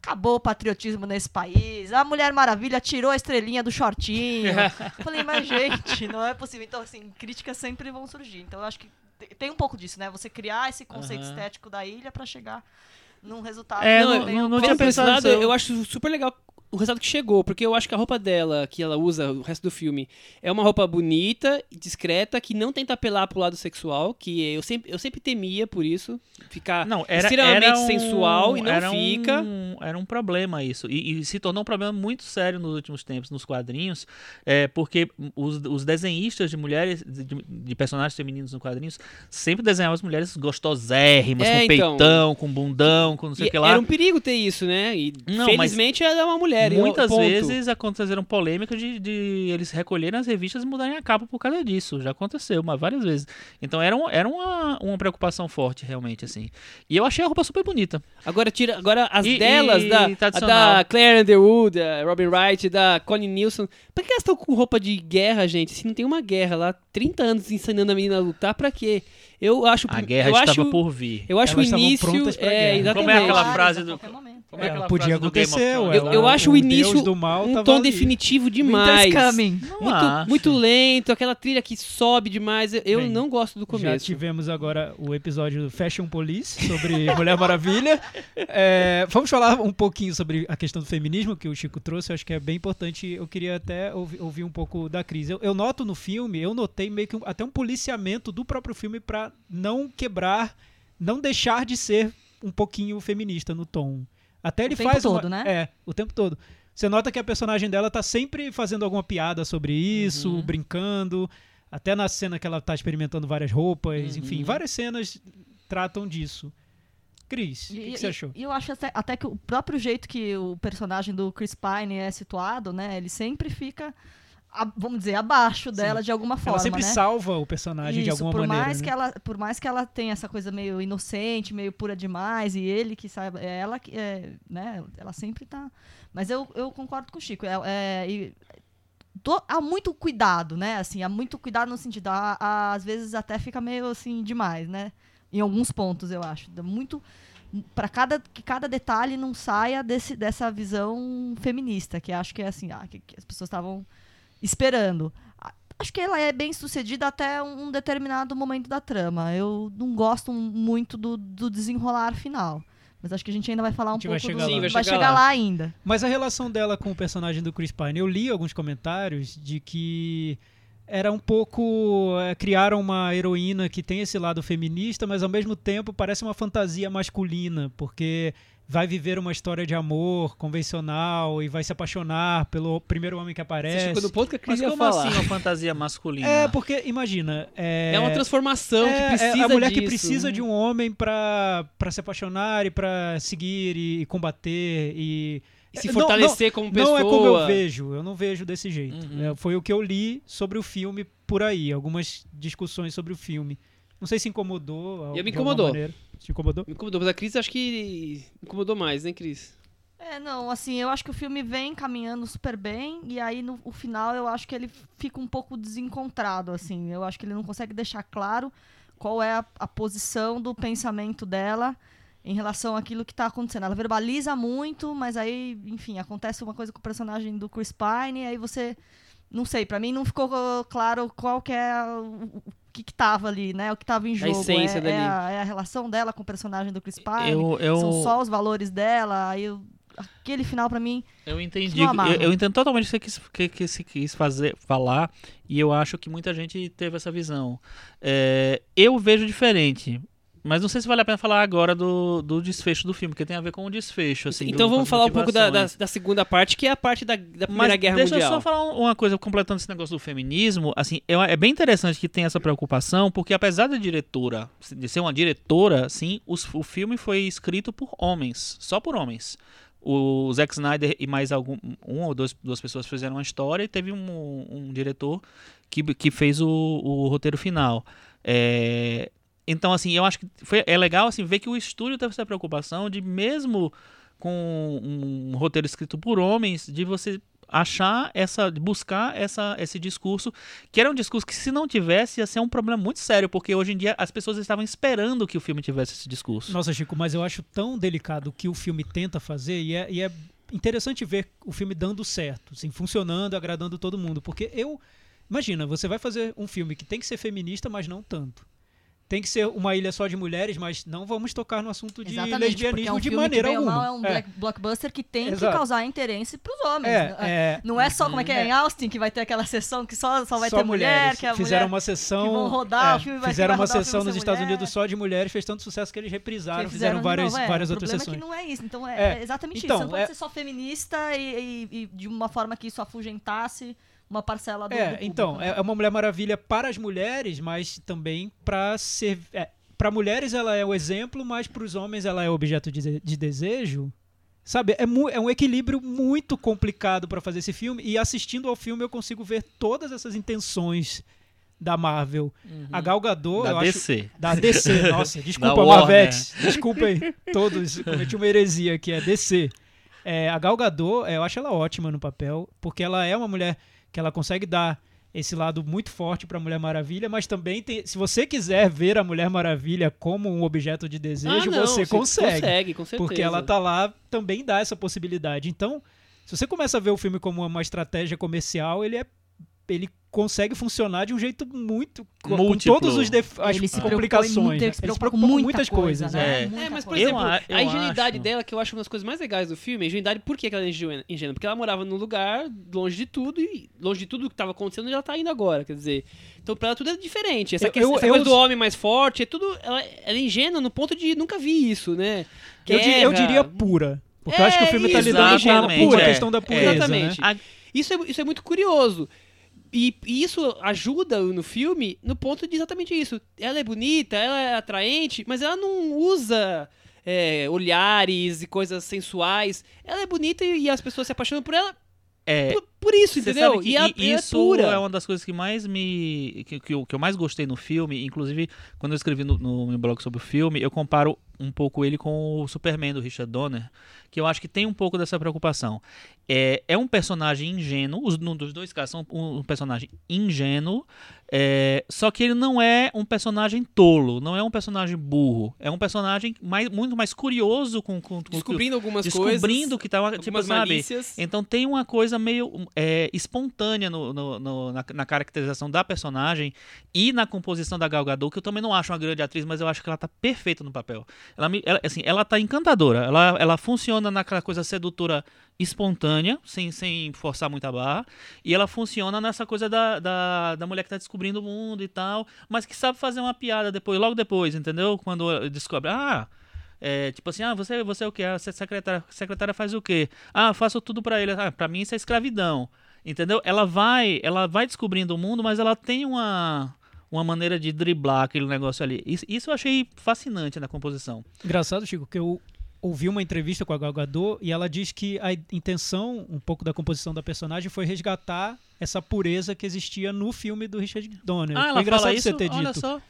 Acabou o patriotismo nesse país. A Mulher Maravilha tirou a estrelinha do shortinho. Eu Falei, mas gente, não é possível. Então, assim, críticas sempre vão surgir. Então, eu acho que te- tem um pouco disso, né? Você criar esse conceito Aham. estético da ilha pra chegar num resultado. É, que não- não- um não tinha pensado eu acho super legal o resultado que chegou, porque eu acho que a roupa dela, que ela usa o resto do filme, é uma roupa bonita, discreta, que não tenta apelar pro lado sexual, que eu sempre, eu sempre temia por isso, ficar Não, era, extremamente era um- sensual e não fica. Um, era um problema isso. E, e se tornou um problema muito sério nos últimos tempos, nos quadrinhos, é, porque os, os desenhistas de mulheres, de, de personagens femininos nos quadrinhos, sempre desenhavam as mulheres gostosérrimas, É, com então. peitão, com bundão, com não sei o que lá. Era um perigo ter isso, né? E Não, felizmente ela é uma mulher. E Muitas ponto. vezes aconteceram polêmicas de, de eles recolherem as revistas e mudarem a capa por causa disso. Já aconteceu uma, várias vezes. Então era, um- era uma, uma preocupação forte, realmente, assim. E eu achei a roupa super bonita. Agora tira, agora as E- delas e da, da Claire Underwood, da Robin Wright, da Colin Nilsson. Pra que elas estão com roupa de guerra, gente? Se não tem uma guerra lá, 30 anos ensinando a menina a lutar, pra quê? Eu acho A guerra eu estava acho, por vir. Eu acho Elas o início prontas pra é, exatamente. Como é aquela frase do-. Como é É, aquela podia frase do Game of acontecer, Eu, eu acho o Deus início do mal um tom ali. definitivo demais. Muito, muito lento, aquela trilha que sobe demais. Eu, Bem, não gosto do Já começo. tivemos agora o episódio do Fashion Police sobre Mulher Maravilha. É, vamos falar um pouquinho sobre a questão do feminismo que o Chico trouxe. Eu acho que é bem importante. Eu queria até ouvir, ouvir um pouco da Cris. Eu, eu noto no filme, eu notei meio que um- até um policiamento do próprio filme para não quebrar, não deixar de ser um pouquinho feminista no tom. Até ele tempo faz uma- todo, né? É, o tempo todo. Você nota que a personagem dela tá sempre fazendo alguma piada sobre isso, Uhum. brincando. Até na cena que ela tá experimentando várias roupas, Uhum. enfim, várias cenas tratam disso. Cris, o que, que você achou? E eu acho até, até que o próprio jeito que o personagem do Chris Pine é situado, né? Ele sempre fica, a- vamos dizer, abaixo dela de alguma forma, ela sempre né? salva o personagem de Isso, alguma por maneira. mais né? que ela por mais que ela tenha essa coisa meio inocente meio pura demais e ele que saiba é ela que é, né ela sempre tá mas eu, eu concordo com o Chico é, é, e há muito cuidado né assim há muito cuidado no sentido há- há- às vezes até fica meio assim demais né em alguns pontos eu acho muito para cada que cada detalhe não saia desse, dessa visão feminista que acho que é assim ah, que, que as pessoas estavam esperando acho que ela é bem sucedida até um determinado momento da trama eu não gosto muito do, do desenrolar final mas acho que a gente ainda vai falar um gente vai pouco chegar do. Sim, vai vai chegar chegar lá. lá ainda Mas a relação dela com o personagem do Chris Pine, eu li alguns comentários de que era um pouco. é, criaram uma heroína que tem esse lado feminista, mas ao mesmo tempo parece uma fantasia masculina, porque vai viver uma história de amor convencional e vai se apaixonar pelo primeiro homem que Você aparece. chegou no ponto que a Cris Mas como falar. assim uma fantasia masculina? É, porque, imagina. É, É uma transformação é, que precisa é a mulher que disso. precisa de um homem pra, pra se apaixonar e pra seguir e, combater e. E se Não- fortalecer como pessoa. Não é como eu vejo, eu não vejo desse jeito. Uhum. É, foi o que eu li sobre o filme por aí, algumas discussões sobre o filme. Não sei se incomodou. Eu me incomodou. Te incomodou? Me incomodou, mas a Cris acho que incomodou mais, né, Cris? É, não, assim, eu acho que o filme vem caminhando super bem, e aí no o final eu acho que ele fica um pouco desencontrado, assim. Eu acho que ele não consegue deixar claro qual é a, a posição do pensamento dela em relação àquilo que tá acontecendo. Ela verbaliza muito, mas aí, enfim, acontece uma coisa com o personagem do Chris Pine, e aí você. Não sei, pra mim não ficou claro qual que é o, o que, que tava ali, né? O que tava em jogo. essência é, dali. é a, é a relação dela com o personagem do Chris Pine. eu, eu, São só os valores dela, aí eu- aquele final pra mim eu entendi. Eu, eu entendo totalmente o que você quis, que, você quis fazer, falar, e eu acho que muita gente teve essa visão. É, eu vejo diferente. Mas não sei se vale a pena falar agora do, do desfecho do filme, porque tem a ver com o desfecho. Assim, então do- vamos falar um pouco da, da, da segunda parte, que é a parte da, da Primeira Mas Guerra deixa Mundial. eu só falar um- uma coisa, completando esse negócio do feminismo. Assim, é, é bem interessante que tem essa preocupação, porque apesar da diretora, de ser uma diretora, assim, os- o filme foi escrito por homens, só por homens. O Zack Snyder e mais algum, um ou dois, duas pessoas fizeram uma história e teve um, um diretor que, que fez o, o roteiro final. É, então, assim, eu acho que foi, é legal assim, ver que o estúdio teve essa preocupação de mesmo com um roteiro escrito por homens, de você achar essa, buscar essa, esse discurso, que era um discurso que se não tivesse ia ser um problema muito sério, porque hoje em dia as pessoas estavam esperando que o filme tivesse esse discurso. Nossa, Chico, mas eu acho tão delicado o que o filme tenta fazer e é, e é interessante ver o filme dando certo, assim, funcionando, agradando todo mundo, porque eu imagina, você vai fazer um filme que tem que ser feminista, mas não tanto tem que ser uma ilha só de mulheres, mas não vamos tocar no assunto de Exatamente, lesbianismo é um de maneira que, alguma. é um É. blockbuster que tem Exato. que causar interesse pros homens. É, né? é. Não é só como é que é, em É. Austin que vai ter aquela sessão que só, só vai só ter mulher, mulheres. que é a fizeram mulher uma sessão. que vão rodar, é, o Fizeram uma o sessão nos Estados mulher. Unidos só de mulheres, fez tanto sucesso que eles reprisaram, que fizeram, de várias, novo, é, várias o outras problema sessões. é que não é isso. Então é, É. é exatamente Então, isso. Você não pode é- ser só feminista e, e- e de uma forma que isso afugentasse uma parcela do, do É, público, então, né? é é uma Mulher Maravilha para as mulheres, mas também para ser. É, para mulheres ela é o exemplo, mas para os homens ela é objeto de, de desejo. Sabe, é, é um equilíbrio muito complicado para fazer esse filme. E assistindo ao filme eu consigo ver todas essas intenções da Marvel. A Gal Gadot, Da eu acho, DC. da DC, nossa, desculpa. Marvetes. Desculpem todos, cometi uma heresia aqui, é DC. É, a Gal Gadot, é, eu acho ela ótima no papel, porque ela é uma mulher que ela consegue dar esse lado muito forte pra Mulher Maravilha, mas também tem, se você quiser ver a Mulher Maravilha como um objeto de desejo, Ah, não, você consegue. Consegue, com certeza. Porque ela tá lá, também dá essa possibilidade. Então, se você começa a ver o filme como uma estratégia comercial, ele é ele consegue funcionar de um jeito muito com, todos os def- as Ele se complicações. muito- né? ele Ele se com com muita muitas coisa, coisas, né? É. Muita É, mas por coisa. Eu exemplo, a- eu a ingenuidade acho. dela, que eu acho uma das coisas mais legais do filme, a ingenuidade, por que ela é ingênua? Porque ela morava num lugar longe de tudo, e longe de tudo que estava acontecendo, ela tá indo agora, quer dizer. Então pra ela tudo é diferente. Essa, Eu- questão- eu- essa eu- coisa do homem mais forte, é tudo. Ela, ela é ingênua no ponto de nunca vi isso, né? Eu, diria, eu Guerra. diria pura. Porque eu acho que o É filme tá isso, lidando com a pura é. questão da pureza, Exatamente. né? A- Isso é, isso é muito curioso. E, e isso ajuda no filme no ponto de exatamente isso. Ela é bonita, ela é atraente, mas ela não usa é, olhares e coisas sensuais. Ela é bonita e, e as pessoas se apaixonam por ela é, por, por isso, entendeu? e i- é isso pura. é uma das coisas que mais me. Que, que, eu, que eu mais gostei no filme. Inclusive, quando eu escrevi no, no meu blog sobre o filme, eu comparo um pouco ele com o Superman do Richard Donner, que eu acho que tem um pouco dessa preocupação. É, é um personagem ingênuo, os um dos dois casos são um, um personagem ingênuo, é, só que ele não é um personagem tolo, não é um personagem burro, é um personagem mais, muito mais curioso com, com, com Descobrindo algumas coisas. descobrindo que tá, tipo, sabe? malícias. Então tem uma coisa meio é, espontânea no, no- no- na, na caracterização da personagem e na composição da Gal Gadot, que eu também não acho uma grande atriz, mas eu acho que ela tá perfeita no papel. Ela, ela, assim, ela tá encantadora. Ela, ela funciona naquela coisa sedutora espontânea, sem, sem forçar muita barra. E ela funciona nessa coisa da, da, da mulher que tá descobrindo o mundo e tal, mas que sabe fazer uma piada depois, logo depois, entendeu? Quando descobre, ah, é, tipo assim, ah, você, você é o quê? Ah, você é secretária, secretária faz o quê? Ah, faço tudo pra ele. Ah, pra mim isso é escravidão. Entendeu? Ela vai, ela vai descobrindo o mundo, mas ela tem uma uma maneira de driblar aquele negócio ali. Isso, isso eu achei fascinante na composição. Engraçado, Chico, que eu ouvi uma entrevista com a Gal Gadot e ela diz que a intenção, um pouco da composição da personagem, foi resgatar essa pureza que existia no filme do Richard Donner. Ah, Foi ela engraçado fala isso? você ter Olha dito. só.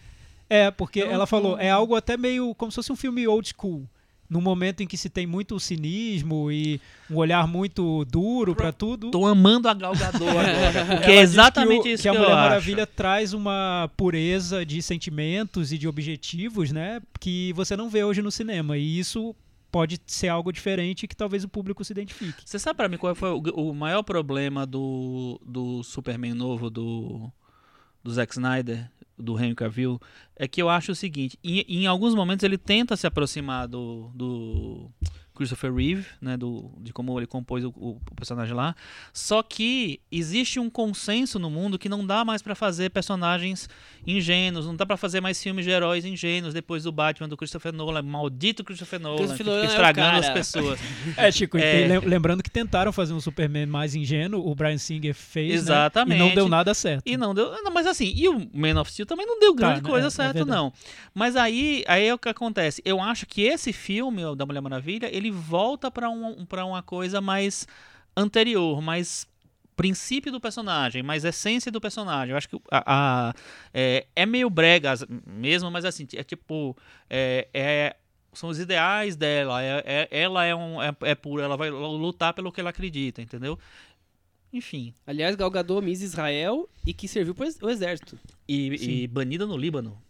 É, porque Eu ela falou, é algo até meio como se fosse um filme old school. Num momento em que se tem muito cinismo e um olhar muito duro pra tudo. Tô amando a Gal Gadot agora, porque é exatamente que o- isso que que, a Mulher acho. Maravilha traz uma pureza de sentimentos e de objetivos, né, que você não vê hoje no cinema. E isso pode ser algo diferente que talvez o público se identifique. Você sabe pra mim qual foi o, o maior problema do, do Superman novo do, do Zack Snyder, do Henry Cavill? É que eu acho o seguinte, em, em alguns momentos ele tenta se aproximar do, do Christopher Reeve, né, do, de como ele compôs o, o personagem lá, só que existe um consenso no mundo que não dá mais pra fazer personagens ingênuos, não dá pra fazer mais filmes de heróis ingênuos depois do Batman do Christopher Nolan, maldito Christopher Nolan, Christopher que fica Nolan é estragando as cara. pessoas. É, Chico, É. lembrando que tentaram fazer um Superman mais ingênuo, o Brian Singer fez, né, Exatamente. e não deu nada certo. E não deu. Não, mas assim, e o Man of Steel também não deu grande né, coisa é- é certa, não. Mas aí, aí é o que acontece. Eu acho que esse filme o da Mulher Maravilha, ele volta pra um, pra uma coisa mais anterior, mais princípio do personagem, mais essência do personagem. Eu acho que a, a- é, é meio brega mesmo, mas assim, é tipo. É, é são os ideais dela. É, é- ela é, um, é, é pura, ela vai lutar pelo que ela acredita, entendeu? Enfim. Aliás, Gal Gadot, Miss Israel e que serviu pro ex- o exército. E, e banida no Líbano.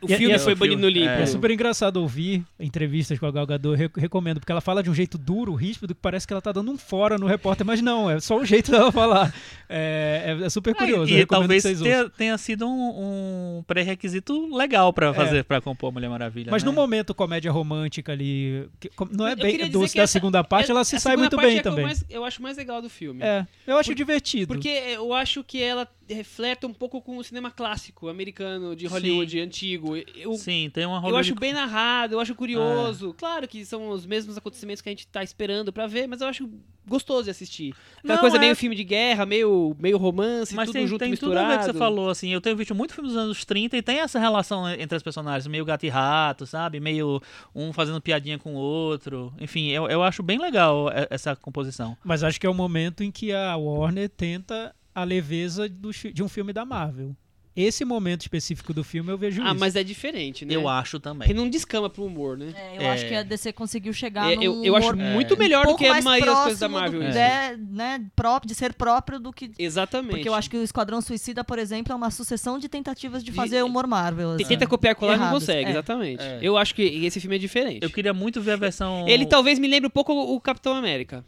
O E- filme e- foi o filme- banido no Líbano. É super engraçado ouvir entrevistas com a Gal Gadot, re- recomendo, porque ela fala de um jeito duro, ríspido, que parece que ela tá dando um fora no repórter, mas não, é só o jeito dela falar. É, é- é super curioso, e talvez tenha, tenha sido um, um pré-requisito legal pra fazer, pra compor a Mulher Maravilha. Mas né? no momento comédia romântica ali, que- não é Eu bem doce da essa- segunda parte, ela se sai muito bem é também. mais- eu acho mais legal do filme. É, eu acho Por- divertido. Porque eu acho que ela reflete um pouco com o cinema clássico americano, de Hollywood, antigo. Eu, Sim, tem uma eu Hollywood- acho bem narrado, eu acho É. curioso. Claro que são os mesmos acontecimentos que a gente tá esperando pra ver, mas eu acho gostoso de assistir. Aquela Não, coisa é- meio filme de guerra, meio, meio romance, Mas tudo tem, junto tem tudo misturado. a ver que você falou, assim. Eu tenho visto muito filmes dos anos 30 e tem essa relação entre os personagens, meio gato e rato, sabe? Meio um fazendo piadinha com o outro. Enfim, eu, eu acho bem legal e- essa composição. Mas acho que é o momento em que a Warner tenta a leveza do de um filme da Marvel. Esse momento específico do filme eu vejo Ah, isso. mas é diferente, né? Eu acho também. Que não descama pro humor, né? É, eu É. acho que a DC conseguiu chegar É, num eu, eu acho humor muito É. melhor um do que a maioria das coisas da Marvel. do, isso. é, né, próprio, de ser próprio do que... Exatamente. Porque eu acho que o Esquadrão Suicida, por exemplo, é uma sucessão de tentativas de De- fazer humor Marvel. Assim. tenta copiar colar e não consegue, é. exatamente. É. Eu acho que esse filme é diferente. Eu queria muito ver a versão. Ele talvez me lembre um pouco o Capitão América.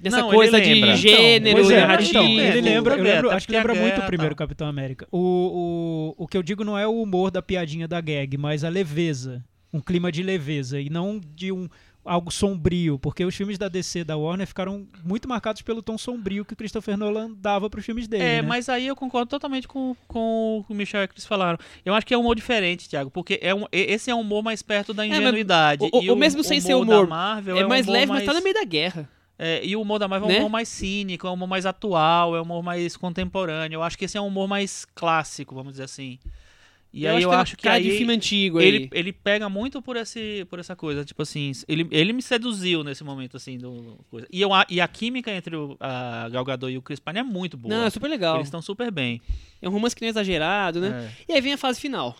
Dessa Não, coisa de gênero, Pois é, narrativo. então, ele lembra, eu lembro, acho que lembra muito o primeiro tal. Capitão América. O, o, o que eu digo não é o humor da piadinha da gag, mas a leveza. Um clima de leveza e não de um algo sombrio, porque os filmes da DC da Warner ficaram muito marcados pelo tom sombrio que o Christopher Nolan dava para os filmes dele. É, né? mas aí eu concordo totalmente com, com o que o Michel e a Cris falaram. Eu acho que é um humor diferente, Thiago, porque é um, esse é um humor mais perto da mas ingenuidade. o- o- e o mesmo sem ser humor, da Marvel É um mais humor leve, mas tá no meio da guerra. É, e o humor da Marvel é um Né? humor mais cínico, é um humor mais atual, é um humor mais contemporâneo. Eu acho que esse é um humor mais clássico, vamos dizer assim. E aí eu ele acho que aí de filme antigo ele, aí. ele pega muito por, esse, por essa coisa, tipo assim, ele, ele me seduziu nesse momento, assim, do, coisa. E, eu, a- e a química entre o, a Gal Gadot e o Chris Pine é muito boa. Não, é super legal. Eles estão super bem. É um romance que não é exagerado, né? É. E aí vem a fase final.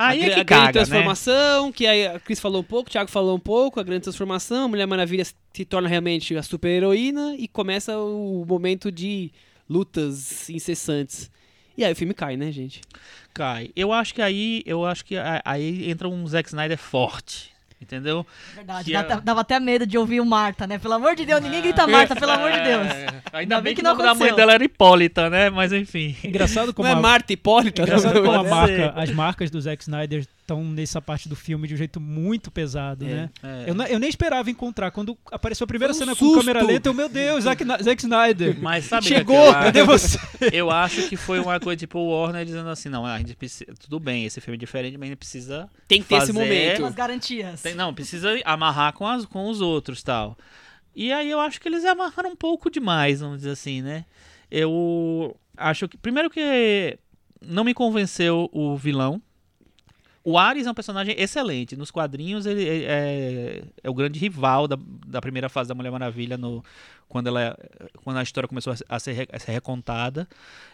Aí a, é que a grande caga, né? transformação, que aí a Cris falou um pouco, o Thiago falou um pouco, a grande transformação, a Mulher Maravilha se torna realmente a super heroína e começa o momento de lutas incessantes. E aí o filme cai, né, gente? Cai. Eu acho que aí, eu acho que aí entra um Zack Snyder forte, entendeu? Verdade, Que dá- é- dava até medo de ouvir o Marta, né? Pelo amor de Deus, ninguém grita Marta, pelo amor de Deus. É, ainda, Ainda bem bem que, que o não nome da mãe dela era Hipólita, né? Mas enfim. Engraçado como Não é a, Marta Hipólita? engraçado como a marca, as marcas do Zack Snyder estão nessa parte do filme de um jeito muito pesado, É. né? É. Eu, não- eu nem esperava encontrar. Quando apareceu a primeira um cena com susto. câmera lenta, eu, meu Deus, Zack, Zack Snyder. Mas sabe é Chegou, eu cadê acho? você? Eu acho que foi uma coisa tipo o Warner dizendo assim, não, a gente precisa, tudo bem, esse filme é diferente, mas a gente precisa Tem que ter esse fazer- momento. Umas garantias. Tem- não, precisa amarrar com, as, com os outros tal. E aí eu acho que eles amarraram um pouco demais, vamos dizer assim, né? Eu acho que. Primeiro que não me convenceu o vilão. O Ares é um personagem excelente. Nos quadrinhos, ele é, é- é o grande rival da, da primeira fase da Mulher Maravilha, no, quando, ela, quando a história começou a, se- a ser, a ser recontada.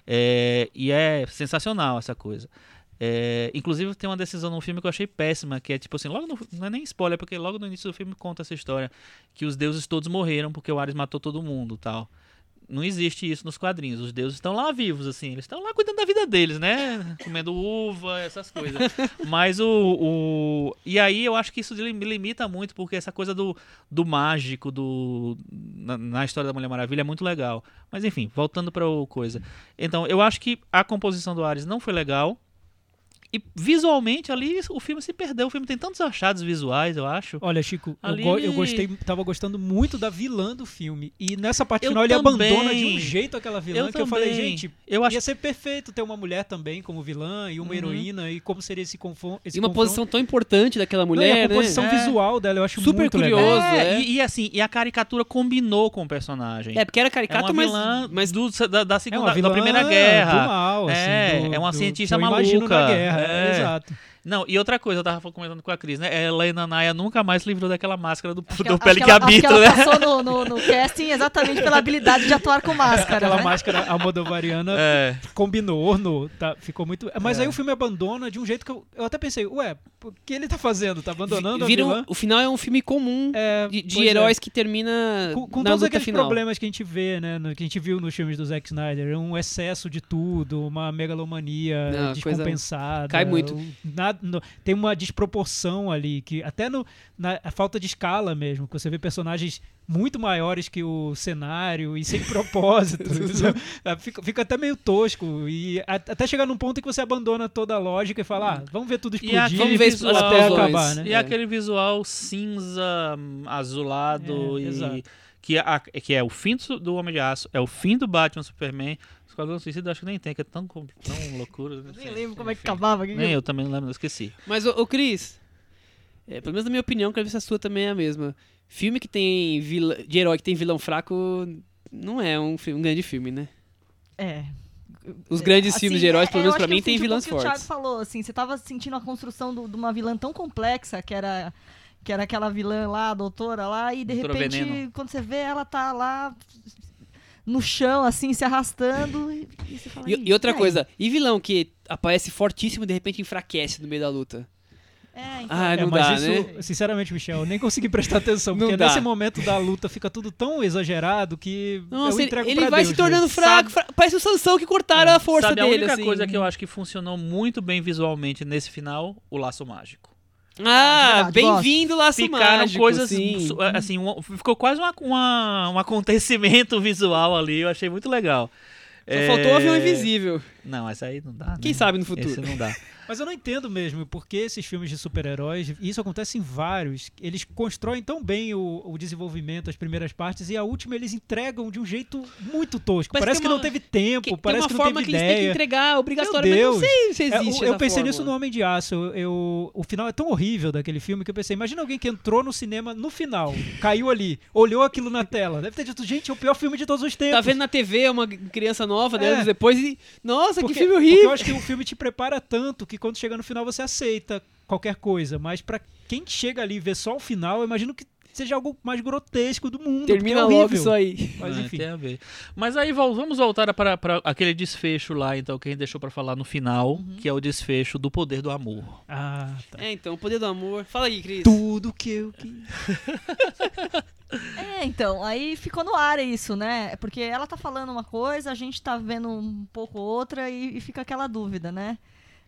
É, e é sensacional essa coisa. É, inclusive tem uma decisão no filme que eu achei péssima, que é tipo assim, logo no, não é nem spoiler, porque logo no início do filme conta essa história, que os deuses todos morreram porque o Ares matou todo mundo tal. Não existe isso nos quadrinhos. Os deuses estão lá vivos, assim. Eles estão lá cuidando da vida deles, né? Comendo uva, essas coisas. Mas o, o. E aí eu acho que isso me limita muito, porque essa coisa do, do mágico, do. Na, na história da Mulher Maravilha é muito legal. Mas enfim, voltando pra o coisa. Então, eu acho que a composição do Ares não foi legal. E visualmente ali o filme se perdeu. O filme tem tantos achados visuais, eu acho. Olha, Chico, eu, Ali go- eu ele- gostei, tava gostando muito da vilã do filme. E nessa parte Eu final ele também. abandona de um jeito aquela vilã Eu que eu falei, também. gente, Eu acho ia ser perfeito ter uma mulher também como vilã e uma Uhum. heroína e como seria esse, confon esse E uma confronto. posição tão importante daquela Não, e mulher, a composição né? É. visual dela eu acho Super muito legal. curioso. É, é. E, e assim, e a caricatura combinou com o personagem. É, porque era É caricato, uma mas, vilã mas do, da, da É segunda, uma vilã da primeira guerra. do mal, assim, É, do- é uma do- cientista eu maluca. É. exato. Não, e outra coisa, eu tava comentando com a Cris, né? A Helena Naya nunca mais se livrou daquela máscara do, do ela- pele acho que, ela- acho habita, ela né? passou no, no, no casting exatamente pela habilidade de atuar com máscara. Aquela né? máscara almodovariana É. combinou, no, tá, ficou muito. Mas É. aí o filme abandona de um jeito que eu, eu até pensei, ué, o que ele tá fazendo? Tá abandonando Vira a um- o final é um filme comum É, de, de é. heróis que termina Com, com na todos luta aqueles final. problemas que a gente vê, né? no- que a gente viu nos filmes do Zack Snyder, um excesso de tudo, uma megalomania Não, descompensada. cai muito. nada- no- tem uma desproporção ali, que até no, na a falta de escala mesmo, que você vê personagens muito maiores que o cenário e sem propósito. Ah, fica, fica até meio tosco. E a- até chegar num ponto em que você abandona toda a lógica e fala, ah, vamos ver tudo E explodir aquele Vamos ver visual- até acabar, né? E É. aquele visual cinza, hum, azulado É, e. exato. Que, a- que é o fim do, do Homem de Aço, é o fim do Batman Superman. Esquadrão Suicida eu acho que nem tem, que é tão, tão loucura. Eu nem lembro como é que acabava. Nem eu também não lembro, eu esqueci. Mas, ô, ô Cris, é, pelo menos na minha opinião, quero ver se a sua também é a mesma. Filme que tem vilã, de herói que tem vilão fraco não é um, um grande filme, né? É. Os grandes Assim, filmes de heróis, é- pelo eu menos pra que mim, eu tem um vilãs pouco o que O fortes. Thiago falou, assim, você tava sentindo a construção do- de uma vilã tão complexa, que era, que era aquela vilã lá, a doutora lá, e de Doutora repente, Veneno. quando você vê, ela tá lá no chão, assim, se arrastando, e, você fala, E, e outra aí?" coisa, e vilão que aparece fortíssimo e de repente enfraquece no meio da luta? É, então, Ah, É, não mas dá, isso, né? sinceramente, Michel, eu nem consegui prestar atenção, porque nesse momento da luta fica tudo tão exagerado que Nossa, eu ele, entrego ele pra vai Deus se tornando fraco, fra- parece o Sansão que cortaram a força Sabe a dele, única assim. coisa que eu acho que funcionou muito bem visualmente nesse final? O laço mágico. Ah, Verdade, bem-vindo, Laço Ficaram Mágico, coisas sim. assim, um- ficou quase uma, uma- um acontecimento visual ali, eu achei muito legal. Só faltou o avião É, invisível. Não, essa aí não dá. Quem né? sabe no futuro. Esse não dá. Mas eu não entendo mesmo porque esses filmes de super-heróis, e isso acontece em vários, eles constroem tão bem o, o desenvolvimento, as primeiras partes, e a última eles entregam de um jeito muito tosco. Parece Parece, que tem não uma- teve tempo, Que- parece uma que não forma teve que eles têm que ideia. entregar obrigatoriamente. Não sei se É, existe o- eu essa pensei forma. nisso no Homem de Aço. Eu, eu- o final é tão horrível daquele filme que eu pensei, imagina alguém que entrou no cinema no final, caiu ali, olhou aquilo na tela. Deve ter dito, gente, é o pior filme de todos os tempos. Tá vendo na TV uma criança nova, É. anos depois e. Nossa, Porque- que filme Porque horrível! eu acho que o filme te prepara tanto que quando chega no final você aceita qualquer coisa. Mas pra quem chega ali e vê só o final, eu imagino que seja algo mais grotesco do mundo. Termina é logo isso aí. Mas Ah, enfim. tem a ver. Mas aí vamos voltar para, para aquele desfecho lá, então, que a gente deixou para falar no final, Uhum. que é o desfecho do poder do amor. Ah, tá. É, então, o poder do amor. Fala aí, Cris. Tudo que eu quis. É, então, aí ficou no ar isso, né? Porque ela tá falando uma coisa, a gente tá vendo um pouco outra e, e fica aquela dúvida, né?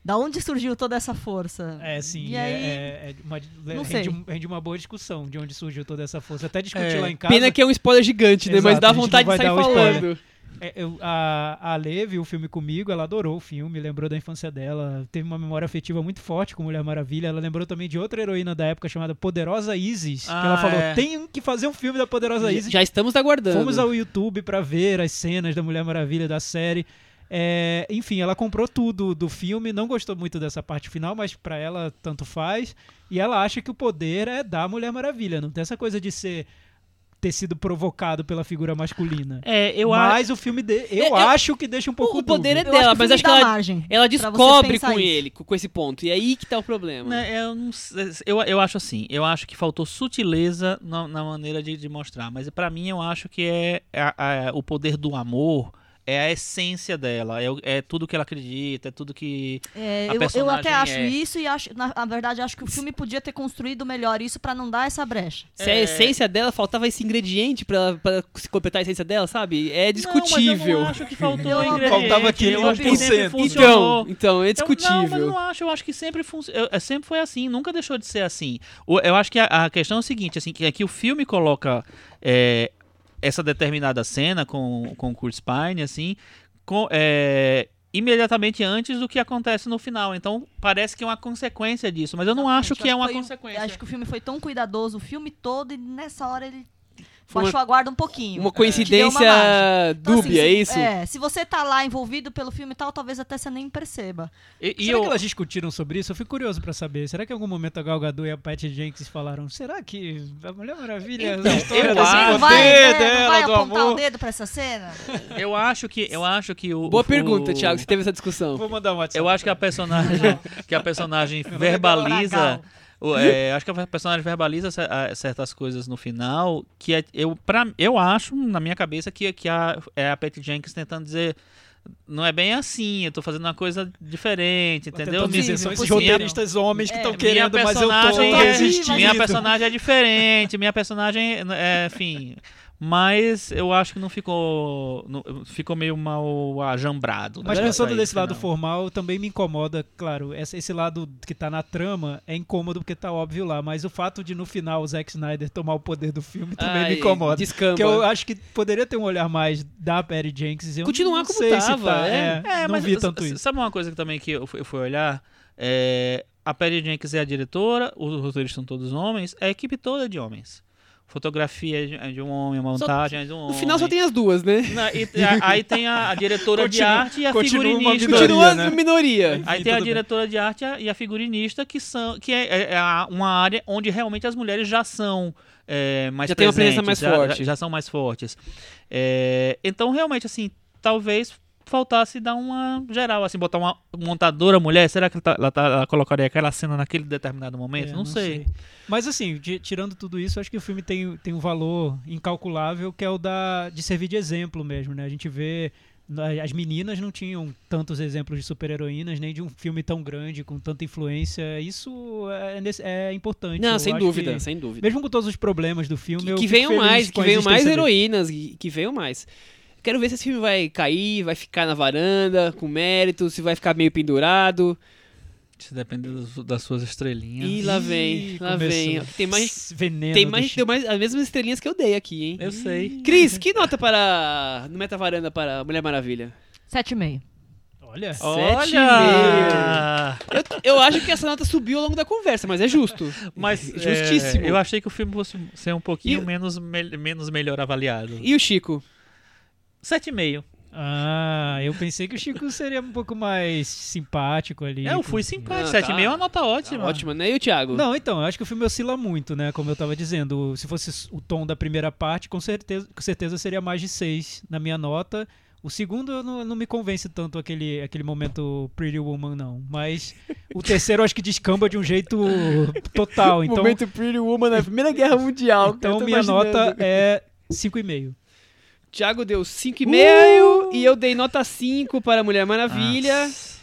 Da onde surgiu toda essa força? É, sim. E é- aí, é, é uma, Não rende, sei. um- rende uma boa discussão de onde surgiu toda essa força. Até discutir É, lá em casa. Pena que é um spoiler gigante, né? Mas dá vontade de sair spoiler. falando. É, eu- a, a Lê viu o filme comigo, ela adorou o filme, lembrou da infância dela, teve uma memória afetiva muito forte com Mulher Maravilha. Ela lembrou também de outra heroína da época chamada Poderosa Isis, que ela Ah, falou: é. tem que fazer um filme da Poderosa Isis. já estamos aguardando. Fomos ao YouTube pra ver as cenas da Mulher Maravilha da série. É, enfim, ela comprou tudo do filme, não gostou muito dessa parte final, mas pra ela tanto faz. E ela acha que o poder é da Mulher Maravilha, não tem essa coisa de ser ter sido provocado pela figura masculina. É, eu acho. mas o filme de, eu É, eu- acho que deixa um pouco o poder é dúvida. Eu dela, acho mas acho que ela, margem ela descobre com isso. ele, com, esse ponto. E aí que tá o problema. Né, eu, não eu, eu acho assim, eu acho que faltou sutileza na, na maneira de, de mostrar, mas pra mim eu acho que é a- a- o poder do amor é a essência dela, é, o- é tudo que ela acredita, é tudo que É, A eu, eu personagem até acho é- isso e acho, na, na verdade, acho que o filme podia ter construído melhor isso pra não dar essa brecha. Se a É. essência dela faltava esse ingrediente pra, pra se completar a essência dela, sabe? É Não, discutível. mas eu não acho que faltou Eu- ingrediente. Faltava aquele eu acho que sempre 1%. funcionou. então, então, é Eu- não, mas eu discutível. não acho. Eu acho que sempre, fun- eu- é, sempre foi assim. Nunca deixou de ser assim. Eu acho que a, a questão é o seguinte, assim, que, é que o filme coloca é, essa determinada cena com, com o Kurt Spine, assim, com, é, imediatamente antes do que acontece no final. Então, parece que é uma consequência disso. Mas eu não acho Exatamente, que é uma consequência. Acho que o filme foi tão cuidadoso o filme todo e nessa hora ele baixou uma- a guarda um pouquinho. Uma deu coincidência margem. Então, dúbia, assim, é isso? É, se você tá lá envolvido pelo filme e tal, talvez até você nem perceba. E, e Será eu, que elas discutiram sobre isso? Eu fico curioso pra saber. Será que em algum momento a Gal Gadot e a Patty Jenkins falaram será que a Mulher Maravilha Então, a história eu acho- poder vai, né, não dela, vai do apontar o amor? dedo pra essa cena? eu acho que eu acho que o Boa o- pergunta, o- Thiago. Você teve essa discussão. Vou mandar um WhatsApp. Eu acho que a personagem que a personagem é verbaliza o- é, acho que a personagem verbaliza certas coisas no final que é, eu pra, eu acho na minha cabeça que que a é a Patty Jenkins tentando dizer não é bem assim, eu tô fazendo uma coisa diferente, entendeu? dizer, são esses roteiristas homens que É, estão minha querendo, mas eu tô personagem é- resistindo. Minha personagem é diferente, minha personagem é, enfim, mas eu acho que não ficou não- ficou meio mal ajambrado. Mas né, pensando aí, desse lado final. formal, também me incomoda, claro, esse, esse lado que tá na trama é incômodo porque tá óbvio lá, mas o fato de no final o Zack Snyder tomar o poder do filme também Ai, me incomoda. Descamba. Porque eu acho que poderia ter um olhar mais da Patty Jenkins. e Eu Continuar não como sei se tava, tá, é. É, não mas vi tanto isso. Sabe uma coisa que também que eu fui, eu fui olhar? É, a Patty Jenkins é a diretora, os roteiristas são todos homens, a equipe toda é de homens. Fotografia de, de um homem, montagem é de um homem. No final só tem as duas, né? Na- e a- aí tem a, a diretora de Continua- arte e a continua uma figurinista. minoria, Continua né? minoria. Aí tem a tudo bem. diretora de arte e a- figurinista, que, são, que é, é- é uma área onde realmente as mulheres já são é, mais Já tem uma presença presentes, mais já, forte. Já, já são mais fortes. É, então, realmente, assim, talvez faltasse dar uma geral, assim, botar uma montadora mulher. Será que ela, tá- ela, tá- ela colocaria aquela cena naquele determinado momento? É, não, sei. Mas assim, ti- tirando tudo isso, acho que o filme tem, tem um valor incalculável que é o da, de servir de exemplo mesmo, né? A gente vê. As meninas não tinham tantos exemplos de super-heroínas, nem de um filme tão grande, com tanta influência. Isso é, nesse- é importante. Não, Eu sem dúvida, que- sem dúvida. mesmo com todos os problemas do filme, Que, que venham mais, que venham mais heroínas, que, que venham mais. Quero ver se esse filme vai cair, vai ficar na varanda, com mérito, se vai ficar meio pendurado. Isso depende dos- das suas estrelinhas. E lá vem, Ih, lá começou. vem. Tem mais, Veneno tem do mais, deu mais as mesmas estrelinhas que eu dei aqui, hein? Eu sei. Cris, que nota para no Meta Varanda para Mulher Maravilha? 7,5. Olha, Sete e Olha! Eu, eu acho que essa nota subiu ao longo da conversa, mas é justo. Mas Justíssimo. é, eu achei que o filme fosse ser um pouquinho E- menos, me- menos melhor avaliado. E o Chico? 7,5. Ah, eu pensei que o Chico seria um pouco mais simpático ali. É, eu fui simpático. Não, 7,5 é tá. uma nota ótima. Ótima, né? E o Thiago? Não, então, eu acho que o filme oscila muito, né? Como eu tava dizendo. Se fosse o tom da primeira parte, com certeza, com certeza seria mais de 6 na minha nota. O segundo não, não me convence tanto aquele, aquele momento Pretty Woman, não. Mas o terceiro eu acho que descamba de um jeito total. Então, Momento Pretty Woman na Primeira Guerra Mundial. então minha imaginando. nota é 5,5. Thiago deu 5,5 e eu dei nota 5 para Mulher Maravilha. Isso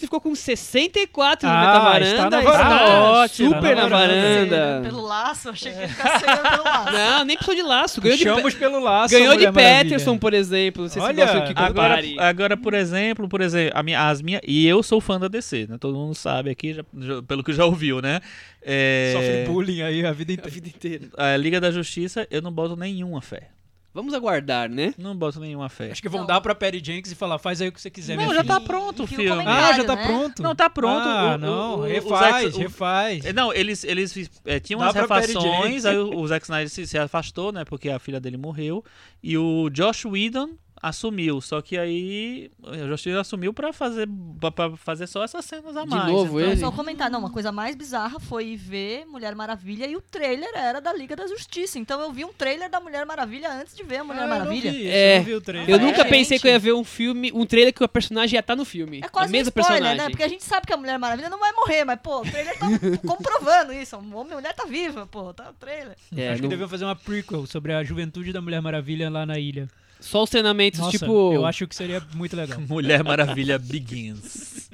ele ficou com 64 no Ah, Meta Varanda. está na está varanda. Está super na na varanda. varanda. Pelo laço, achei que ia ficar cegando pelo laço. Não, nem precisou de laço. Ganhou de, Puxamos pelo laço. ganhou de. Peterson, por exemplo. Não sei Olha, se que Agora, agora, por exemplo, por exemplo, a minha, as minhas. E eu sou fã da DC, né? Todo mundo sabe aqui, já- já- pelo que já ouviu, né? É, Sofre bullying aí a vida A inteira. vida inteira. a Liga da Justiça, eu não boto nenhuma fé. Vamos aguardar, né? Não boto nenhuma fé. Acho que vão Não. dar pra Perry Jenks e falar, faz aí o que você quiser, Não, minha já filha. tá pronto o Enfia o filme. comentário. Ah, já tá né? pronto? Não, tá pronto. Ah, O- não, o- o- refaz, o Zack- o- refaz. É, Não, eles, eles é, tinham Dá umas pra Perry refações, Jenkins. aí o, o Zack Snyder se, se afastou, né? Porque a filha dele morreu. E o Josh Whedon assumiu. Só que aí o Josh Whedon assumiu pra fazer, pra fazer só essas cenas a De mais. novo, então, ele? Só comentar, não, uma coisa mais bizarra foi ver Mulher Maravilha e o trailer era da Liga da Justiça. Então eu vi um trailer da Mulher Maravilha antes de ver a Mulher Ah, eu não Maravilha. vi É, eu não vi o trailer. Eu É, nunca gente. pensei que eu ia ver um filme, um trailer que o personagem ia estar no filme. É quase a um mesma spoiler, personagem. né? Porque a gente sabe que a Mulher Maravilha não vai morrer, mas, pô, o trailer tá comprovando isso. A mulher tá viva, pô, tá no trailer. É, Acho que não- deviam fazer uma prequel sobre a juventude da Mulher Maravilha lá na ilha. Só os treinamentos, Nossa, tipo. eu acho que seria muito legal. Mulher Maravilha Begins.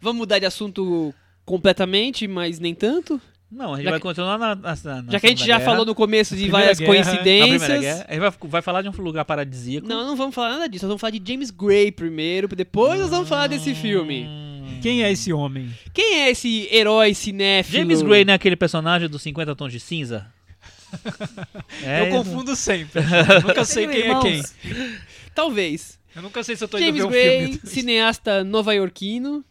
Vamos mudar de assunto completamente, mas nem tanto. Não, a gente Já vai que- continuar na, na, na Já que a gente já Segunda falou Guerra, no começo de várias Guerra, coincidências. Guerra. A gente vai, vai falar de um lugar paradisíaco. Não, não vamos falar nada disso. Nós vamos falar de James Gray primeiro, depois nós vamos falar desse filme. Hum. Quem é esse homem? Quem é esse herói cinéfilo? James Gray não é aquele personagem dos 50 tons de cinza? É, eu confundo sempre. Eu nunca sei quem é quem. Talvez. Eu nunca sei se eu tô indo James ver um Gray, filme. cineasta nova-iorquino,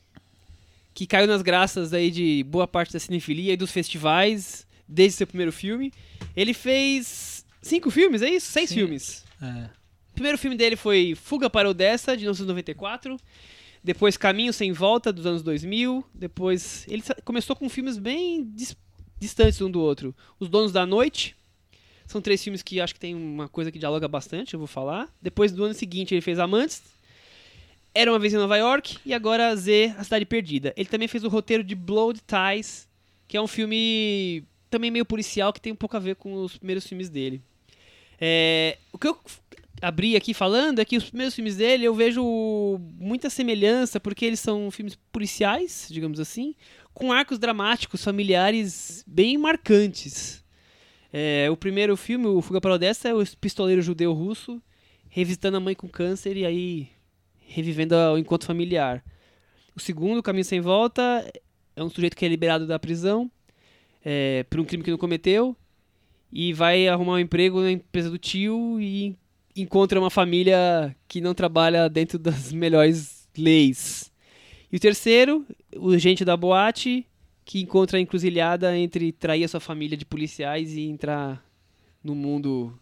que caiu nas graças aí de boa parte da cinefilia e dos festivais desde seu primeiro filme. Ele fez Cinco filmes, é isso? Seis Sim. filmes. É. O primeiro filme dele foi Fuga para Odessa, de 1994. Depois Caminho Sem Volta, dos anos 2000. Depois. Ele começou com filmes bem distantes um do outro. Os Donos da Noite. São três filmes que acho que tem uma coisa que dialoga bastante, eu vou falar. Depois, do ano seguinte, ele fez Amantes. Era uma vez em Nova York. E agora Z, A Cidade Perdida. Ele também fez o roteiro de Blood Ties, que é um filme também meio policial, que tem um pouco a ver com os primeiros filmes dele. É, o que eu abri aqui falando é que os primeiros filmes dele eu vejo muita semelhança, porque eles são filmes policiais, digamos assim, com arcos dramáticos, familiares bem marcantes. É, o primeiro filme, o Fuga para Odessa, é o pistoleiro judeu russo revisitando a mãe com câncer e aí revivendo a- o encontro familiar. O segundo, Caminho Sem Volta, é um sujeito que é liberado da prisão é, por um crime que não cometeu e vai arrumar um emprego na empresa do tio e encontra uma família que não trabalha dentro das melhores leis. E o terceiro, o gente da boate, que encontra a encruzilhada entre trair a sua família de policiais e entrar no mundo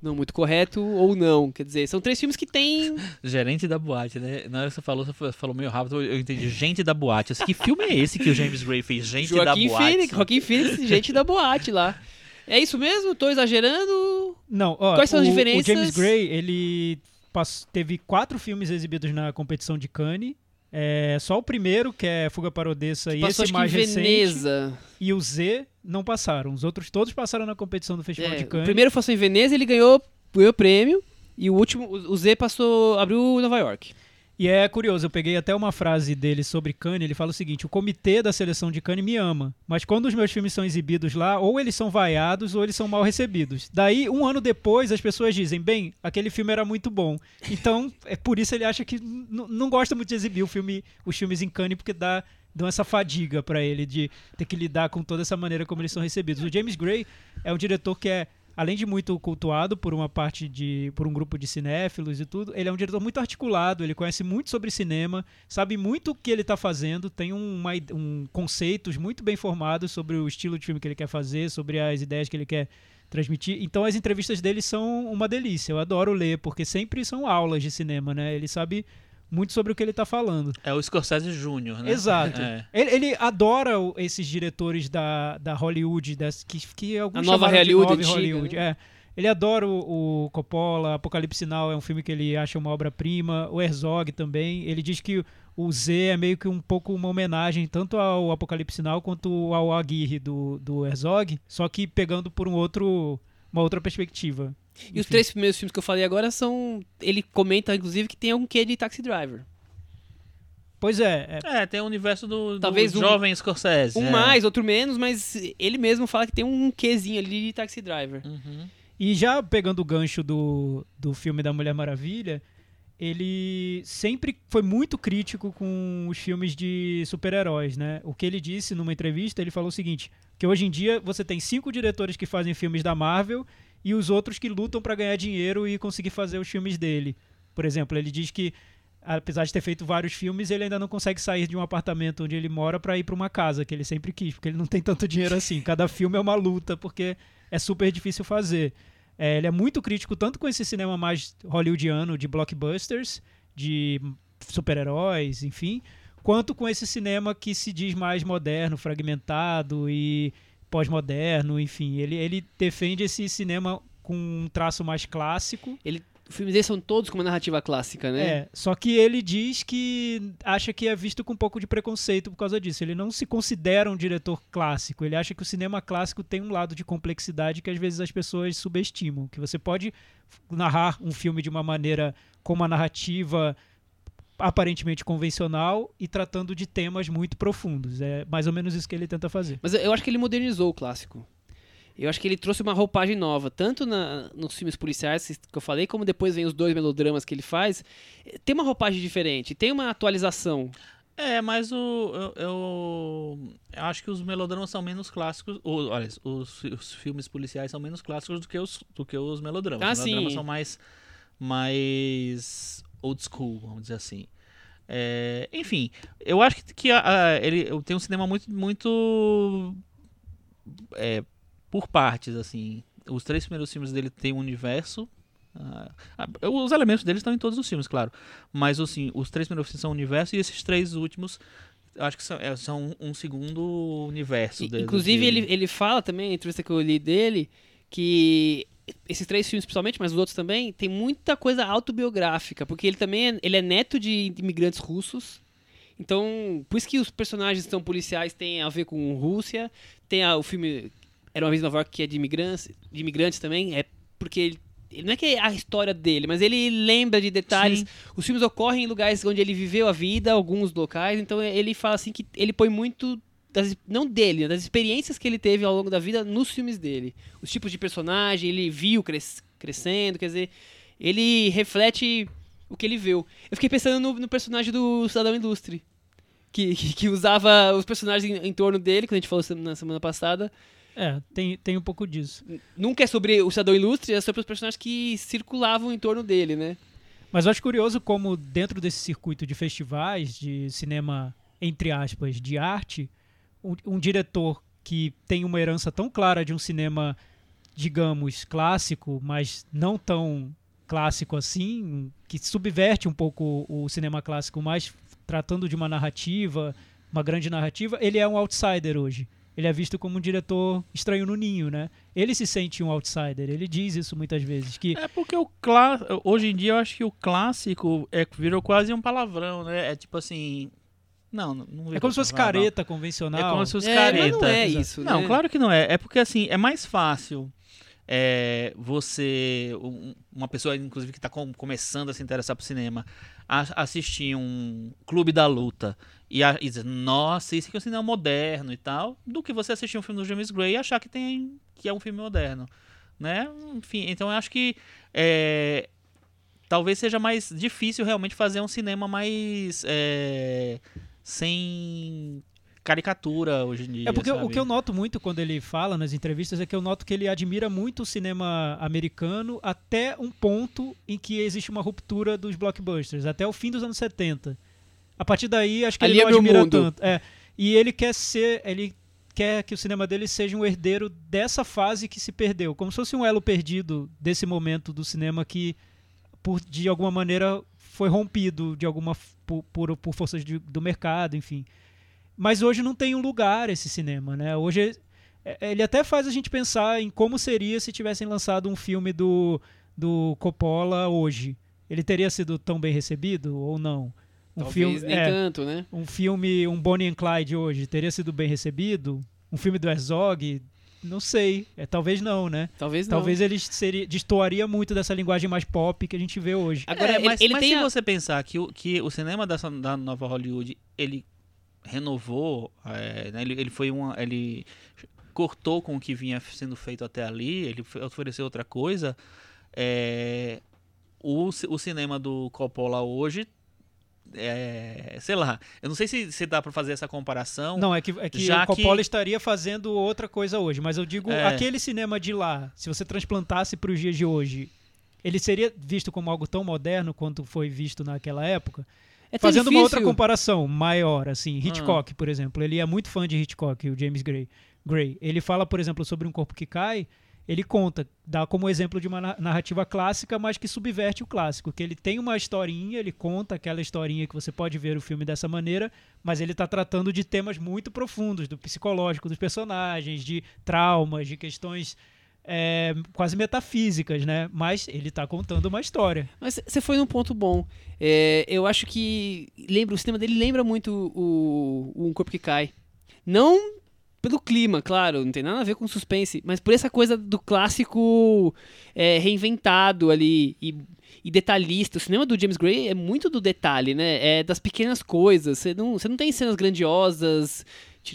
não muito correto ou não. Quer dizer, são três filmes que têm. Gerente da boate, né? Na hora que você falou, você falou meio rápido, eu entendi. Gente da boate. Que filme é esse que o James Gray fez? Gente Joaquim da boate. Phoenix, Joaquim Phoenix, gente da boate lá. É isso mesmo? Tô exagerando? Não, ó, Quais são as o, diferenças? O James Gray, ele teve quatro filmes exibidos na competição de Cannes. É, só o primeiro, que é Fuga para Odessa, e Passou esse mais recente, Veneza. e o Z não passaram. Os outros todos passaram na competição do Festival É, de o Cannes. primeiro passou em Veneza, ele ganhou, ganhou prêmio. E o último, o o Z passou, abriu Nova York. E é curioso, eu peguei até uma frase dele sobre Cannes, ele fala o seguinte, o comitê da seleção de Cannes me ama, mas quando os meus filmes são exibidos lá, ou eles são vaiados ou eles são mal recebidos. Daí, um ano depois, as pessoas dizem, bem, aquele filme era muito bom. Então, é por isso ele acha que não gosta muito de exibir o filme, os filmes em Cannes, porque dá, dão essa fadiga pra ele de ter que lidar com toda essa maneira como eles são recebidos. O James Gray é um diretor que é além de muito cultuado por uma parte de por um grupo de cinéfilos e tudo, ele é um diretor muito articulado, ele conhece muito sobre cinema, sabe muito o que ele está fazendo, tem uma, um conceitos muito bem formados sobre o estilo de filme que ele quer fazer, sobre as ideias que ele quer transmitir. Então as entrevistas dele são uma delícia. Eu adoro ler porque sempre são aulas de cinema, né? Ele sabe muito sobre o que ele está falando. É o Scorsese Júnior, né? Exato. É. Ele, ele adora esses diretores da, da Hollywood, das, que, que alguns A nova Hollywood nova antiga, Hollywood. né? É. Ele adora o, o Coppola, Apocalipse Now é um filme que ele acha uma obra-prima, o Herzog também. Ele diz que o Z é meio que um pouco uma homenagem tanto ao Apocalipse Now quanto ao Aguirre do, do Herzog, só que pegando por um outro, uma outra perspectiva. E os três primeiros filmes que eu falei agora são. Ele comenta, inclusive, que tem algum quê de Taxi Driver. Pois é, é É, tem o universo do, do Talvez um- jovem Scorsese. Um é. mais, outro menos, mas ele mesmo fala que tem um quezinho ali de Taxi Driver. Uhum. E já pegando o gancho do, do filme da Mulher Maravilha, ele sempre foi muito crítico com os filmes de super-heróis, né? O que ele disse numa entrevista, ele falou o seguinte, que hoje em dia você tem cinco diretores que fazem filmes da Marvel e os outros que lutam para ganhar dinheiro e conseguir fazer os filmes dele. Por exemplo, ele diz que apesar de ter feito vários filmes, ele ainda não consegue sair de um apartamento onde ele mora para ir para uma casa que ele sempre quis, porque ele não tem tanto dinheiro assim. Cada filme é uma luta, porque é super difícil fazer. É, ele é muito crítico tanto com esse cinema mais hollywoodiano de blockbusters, de super-heróis, enfim, quanto com esse cinema que se diz mais moderno, fragmentado e pós-moderno, enfim. Ele, ele defende esse cinema com um traço mais clássico. Os filmes dele são todos com uma narrativa clássica, né? É, só que ele diz que acha que é visto com um pouco de preconceito por causa disso. Ele não se considera um diretor clássico. Ele acha que o cinema clássico tem um lado de complexidade que às vezes as pessoas subestimam. Que você pode narrar um filme de uma maneira com uma narrativa aparentemente convencional e tratando de temas muito profundos. É mais ou menos isso que ele tenta fazer. Mas eu- acho que ele modernizou o clássico. Eu acho que ele trouxe uma roupagem nova, tanto na- nos filmes policiais que eu falei, como depois vem os dois melodramas que ele faz. Tem uma roupagem diferente, tem uma atualização. É, mas o, eu, eu, eu acho que os melodramas são menos clássicos. Ou, olha, os, os filmes policiais são menos clássicos do que os, do que os melodramas. Ah, os melodramas sim. são mais, mais old school, vamos dizer assim. É, enfim, eu acho que, que a- a- ele tem um cinema muito, muito é, por partes, assim. os três primeiros filmes dele têm um universo. ah, os elementos dele estão em todos os filmes, claro. Mas assim, os três primeiros filmes são um universo e esses três últimos acho que são, é, são um segundo universo E, dele. Inclusive, dele. ele, ele fala também, na entrevista que eu li dele, que esses três filmes, principalmente, mas os outros também, tem muita coisa autobiográfica, porque ele também é, ele é neto de imigrantes russos. Então, por isso que os personagens que são policiais têm a ver com Rússia. Tem a- o filme Era uma vez em Nova York, que é de imigrantes, de imigrantes também. É porque ele, ele- não é que é a história dele, mas ele lembra de detalhes. Sim. Os filmes ocorrem em lugares onde ele viveu a vida, alguns locais. Então, ele fala assim que ele põe muito das- não dele, né, das experiências que ele teve ao longo da vida nos filmes dele. Os tipos de personagem, ele viu cres- crescendo, quer dizer, ele reflete o que ele viu. Eu fiquei pensando no, no personagem do Cidadão Ilustre, que, que, que usava os personagens em, em torno dele, que a gente falou na semana passada. É, tem, tem um pouco disso. Nunca é sobre o Cidadão Ilustre, é sobre os personagens que circulavam em torno dele, né? Mas eu acho curioso como dentro desse circuito de festivais de cinema, entre aspas, de arte, um, um diretor que tem uma herança tão clara de um cinema, digamos, clássico, mas não tão clássico assim, que subverte um pouco o cinema clássico, mais tratando de uma narrativa, uma grande narrativa, ele é um outsider hoje. Ele é visto como um diretor estranho no ninho, né? Ele se sente um outsider, ele diz isso muitas vezes, que É porque o clá... hoje em dia eu acho que o clássico é, virou quase um palavrão, né? É tipo assim. Não, não não é como se fosse palavrão. careta convencional. É como se fosse É, careta. mas não é isso, Não, né? claro que não é. É porque assim, é mais fácil é, você, um- uma pessoa, inclusive, que está começando a se interessar por cinema, a- assistir um Clube da Luta e, a- e dizer, nossa, isso aqui é um cinema moderno e tal, do que você assistir um filme do James Gray e achar que tem que é um filme moderno, né? Enfim, então eu acho que é, talvez seja mais difícil realmente fazer um cinema mais é, sem caricatura hoje em dia. É porque o sabe? que eu noto muito quando ele fala nas entrevistas é que eu noto que ele admira muito o cinema americano até um ponto em que existe uma ruptura dos blockbusters, até o fim dos anos 70. A partir daí, acho que Ali ele é não meu admira mundo. tanto. É, e ele quer ser, ele quer que o cinema dele seja um herdeiro dessa fase que se perdeu, como se fosse um elo perdido desse momento do cinema que por de alguma maneira foi rompido de alguma por, por, por forças de- do mercado, enfim. Mas hoje não tem um lugar esse cinema, né? Hoje é- ele até faz a gente pensar em como seria se tivessem lançado um filme do, do Coppola hoje. Ele teria sido tão bem recebido ou não? Um Talvez filme, nem é, tanto, né? um filme, um Bonnie and Clyde hoje teria sido bem recebido? Um filme do Herzog? Não sei. É, talvez não, né? Talvez não. Talvez ele seria, destoaria muito dessa linguagem mais pop que a gente vê hoje. Agora, É, mas, ele mas tem se a- você pensar que o, que o cinema dessa, da nova Hollywood, ele renovou, é, né, ele, ele foi uma, ele cortou com o que vinha sendo feito até ali, ele fe- ofereceu outra coisa, é, o, o cinema do Coppola hoje, é, sei lá, eu não sei se, se dá pra fazer essa comparação. Não, é que, é que já o Coppola que- estaria fazendo outra coisa hoje, mas eu digo, É. aquele cinema de lá, se você transplantasse para os dias de hoje, ele seria visto como algo tão moderno quanto foi visto naquela época? é Fazendo uma outra difícil. comparação maior, assim, Hitchcock, por exemplo, ele é muito fã de Hitchcock, o James Gray. Gray. Ele fala, por exemplo, sobre um corpo que cai, ele conta, dá como exemplo de uma na- narrativa clássica, mas que subverte o clássico, que ele tem uma historinha, ele conta aquela historinha que você pode ver o filme dessa maneira, mas ele está tratando de temas muito profundos, do psicológico dos personagens, de traumas, de questões é, quase metafísicas, né? Mas ele está contando uma história. Mas você foi num ponto bom. É, eu acho que lembra o sistema dele lembra muito o, o Um Corpo que Cai. Não pelo clima, claro, não tem nada a ver com suspense, mas por essa coisa do clássico é, reinventado ali e, e detalhista. O cinema do James Gray é muito do detalhe, né? É das pequenas coisas. Você não, você não tem cenas grandiosas.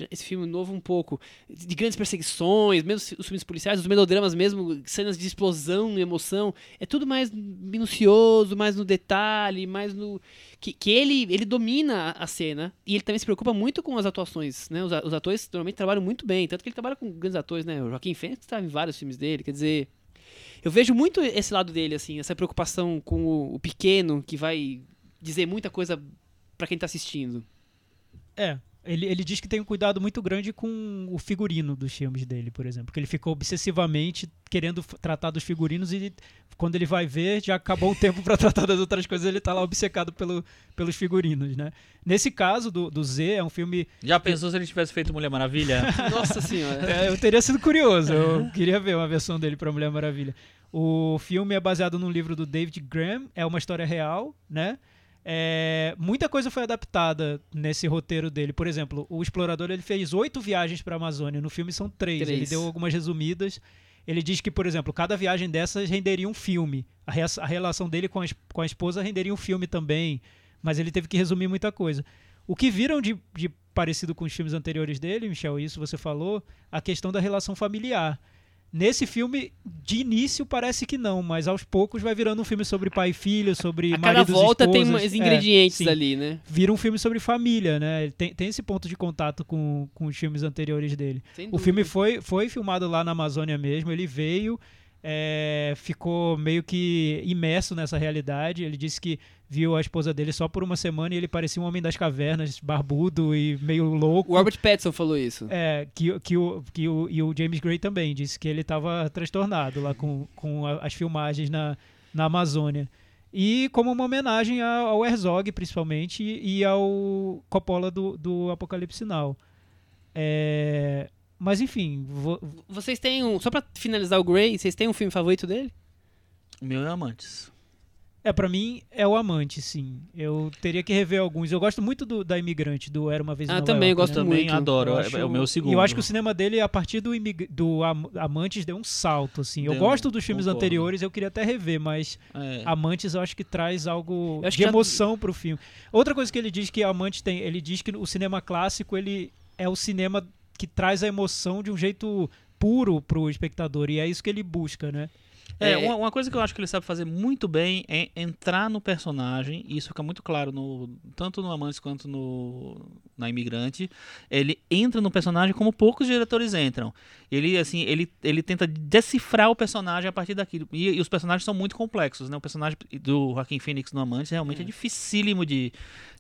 Esse filme novo um pouco de grandes perseguições, mesmo os filmes policiais, os melodramas mesmo, cenas de explosão emoção, é tudo mais minucioso, mais no detalhe, mais no que, que ele ele domina a cena e ele também se preocupa muito com as atuações, né? Os, os atores normalmente trabalham muito bem, tanto que ele trabalha com grandes atores, né? O Joaquim Fênix está em vários filmes dele, quer dizer, eu vejo muito esse lado dele assim, essa preocupação com o, o pequeno que vai dizer muita coisa pra quem tá assistindo. É, Ele, ele diz que tem um cuidado muito grande com o figurino dos filmes dele, por exemplo. Que ele ficou obsessivamente querendo tratar dos figurinos e quando ele vai ver, já acabou o tempo para tratar das outras coisas, ele tá lá obcecado pelo, pelos figurinos, né? Nesse caso do, do Z, é um filme. Já pensou se ele tivesse feito Mulher Maravilha? Nossa senhora. é, eu teria sido curioso, eu queria ver uma versão dele para Mulher Maravilha. O filme é baseado num livro do David Graham, é uma história real, né? É, muita coisa foi adaptada nesse roteiro dele. Por exemplo, o explorador ele fez oito viagens para a Amazônia. No filme são três. Três. Ele deu algumas resumidas. Ele diz que, por exemplo, cada viagem dessas renderia um filme. A, a relação dele com a, com a esposa renderia um filme também. Mas ele teve que resumir muita coisa. O que viram de, de parecido com os filmes anteriores dele, Michel, isso você falou, a questão da relação familiar. Nesse filme, de início, parece que não, mas aos poucos vai virando um filme sobre pai e filho, sobre A cada maridos e volta tem mais É, ingredientes sim ali, né? vira um filme sobre família, né? Tem, tem esse ponto de contato com, com os filmes anteriores dele. O filme foi, foi filmado lá na Amazônia mesmo, ele veio, é, ficou meio que imerso nessa realidade. Ele disse que viu a esposa dele só por uma semana e ele parecia um homem das cavernas, barbudo e meio louco. O Robert Pattinson falou isso. É, que, que, o, que o, e o James Gray também disse que ele estava transtornado lá com, com a- as filmagens na, na Amazônia. E como uma homenagem ao, ao Herzog, principalmente, e ao Coppola do, do Apocalipse Now. É, mas enfim, vo- Vocês têm um. Só pra finalizar o Grey, vocês têm um filme favorito dele? O meu é Amantes. É para mim é o amante, sim. Eu teria que rever alguns. Eu gosto muito do, da Imigrante, do Era uma vez em Ah, Nova também York, gosto né? Também muito. adoro, Eu é, acho- é o meu segundo. E eu acho que o cinema dele, a partir do, imig- do Am- Amantes, deu um salto, assim. eu Deu, gosto dos filmes concordo. anteriores, eu queria até rever, mas É. Amantes eu acho que traz algo Eu de que já- emoção pro filme. Outra coisa que ele diz que Amantes tem, ele diz que o cinema clássico, ele é o cinema que traz a emoção de um jeito puro pro espectador, e é isso que ele busca, né? É, É, uma, uma coisa que eu acho que ele sabe fazer muito bem é entrar no personagem, e isso fica muito claro no, tanto no Amantes quanto no, na Imigrante. Ele entra no personagem como poucos diretores entram. Ele, assim, ele, ele tenta decifrar o personagem a partir daquilo. E, e os personagens são muito complexos, né? O personagem do Joaquim Phoenix no Amantes realmente é, dificílimo de,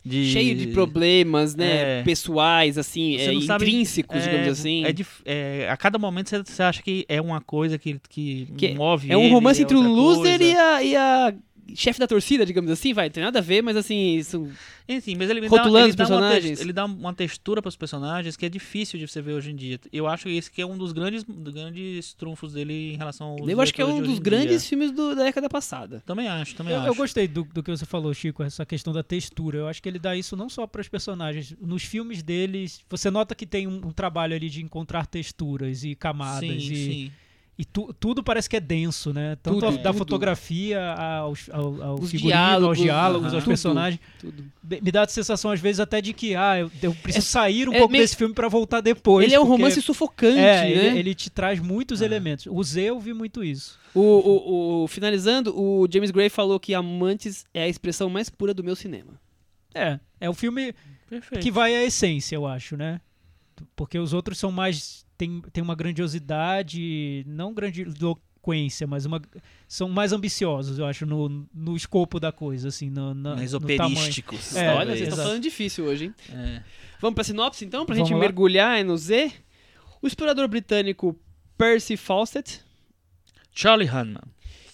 de... Cheio de problemas, né? É. pessoais, assim, é, não sabe- intrínsecos, É, digamos assim. é é, a cada momento você, você acha que é uma coisa que, que, Que move É um ele, romance é entre o loser coisa. e a, e a chefe da torcida, digamos assim, vai. Tem nada a ver, mas assim, isso... Enfim, mas ele me Rotulando dá, ele os dá uma ele dá uma textura para os personagens que é difícil de você ver hoje em dia. Eu acho que esse que é um dos grandes, grandes trunfos dele em relação aos eu acho que é um dos grandes dia. filmes do- da década passada. Também acho, também Eu, acho. eu gostei do, do que você falou, Chico, essa questão da textura. Eu acho que ele dá isso não só para os personagens. Nos filmes deles, você nota que tem um, um trabalho ali de encontrar texturas e camadas. Sim, e, sim. E tu- tudo parece que é denso, né? Tanto Tudo, a- da tudo. fotografia aos, ao, ao Os figurino, diálogos, aos diálogos, aos personagens. Tudo. Me dá a sensação, às vezes, até de que ah, eu, eu preciso sair um é pouco meio- desse filme para voltar depois. ele é um romance sufocante, É, né? ele, ele te traz muitos Ah. elementos. O Z eu vi muito isso. O, o- o- finalizando, o James Gray falou que Amantes é a expressão mais pura do meu cinema. É, é o filme Perfeito. que vai à essência, eu acho, né? Porque os outros são mais. Tem, tem uma grandiosidade, não grandiloquência, mas uma, são mais ambiciosos, eu acho, no, no escopo da coisa, assim, no, na, Mais operísticos. É, Olha, vocês estão falando difícil hoje, hein? É. Vamos pra sinopse então, pra Vamos gente lá. mergulhar no Z? O explorador britânico Percy Fawcett, Charlie Hanman.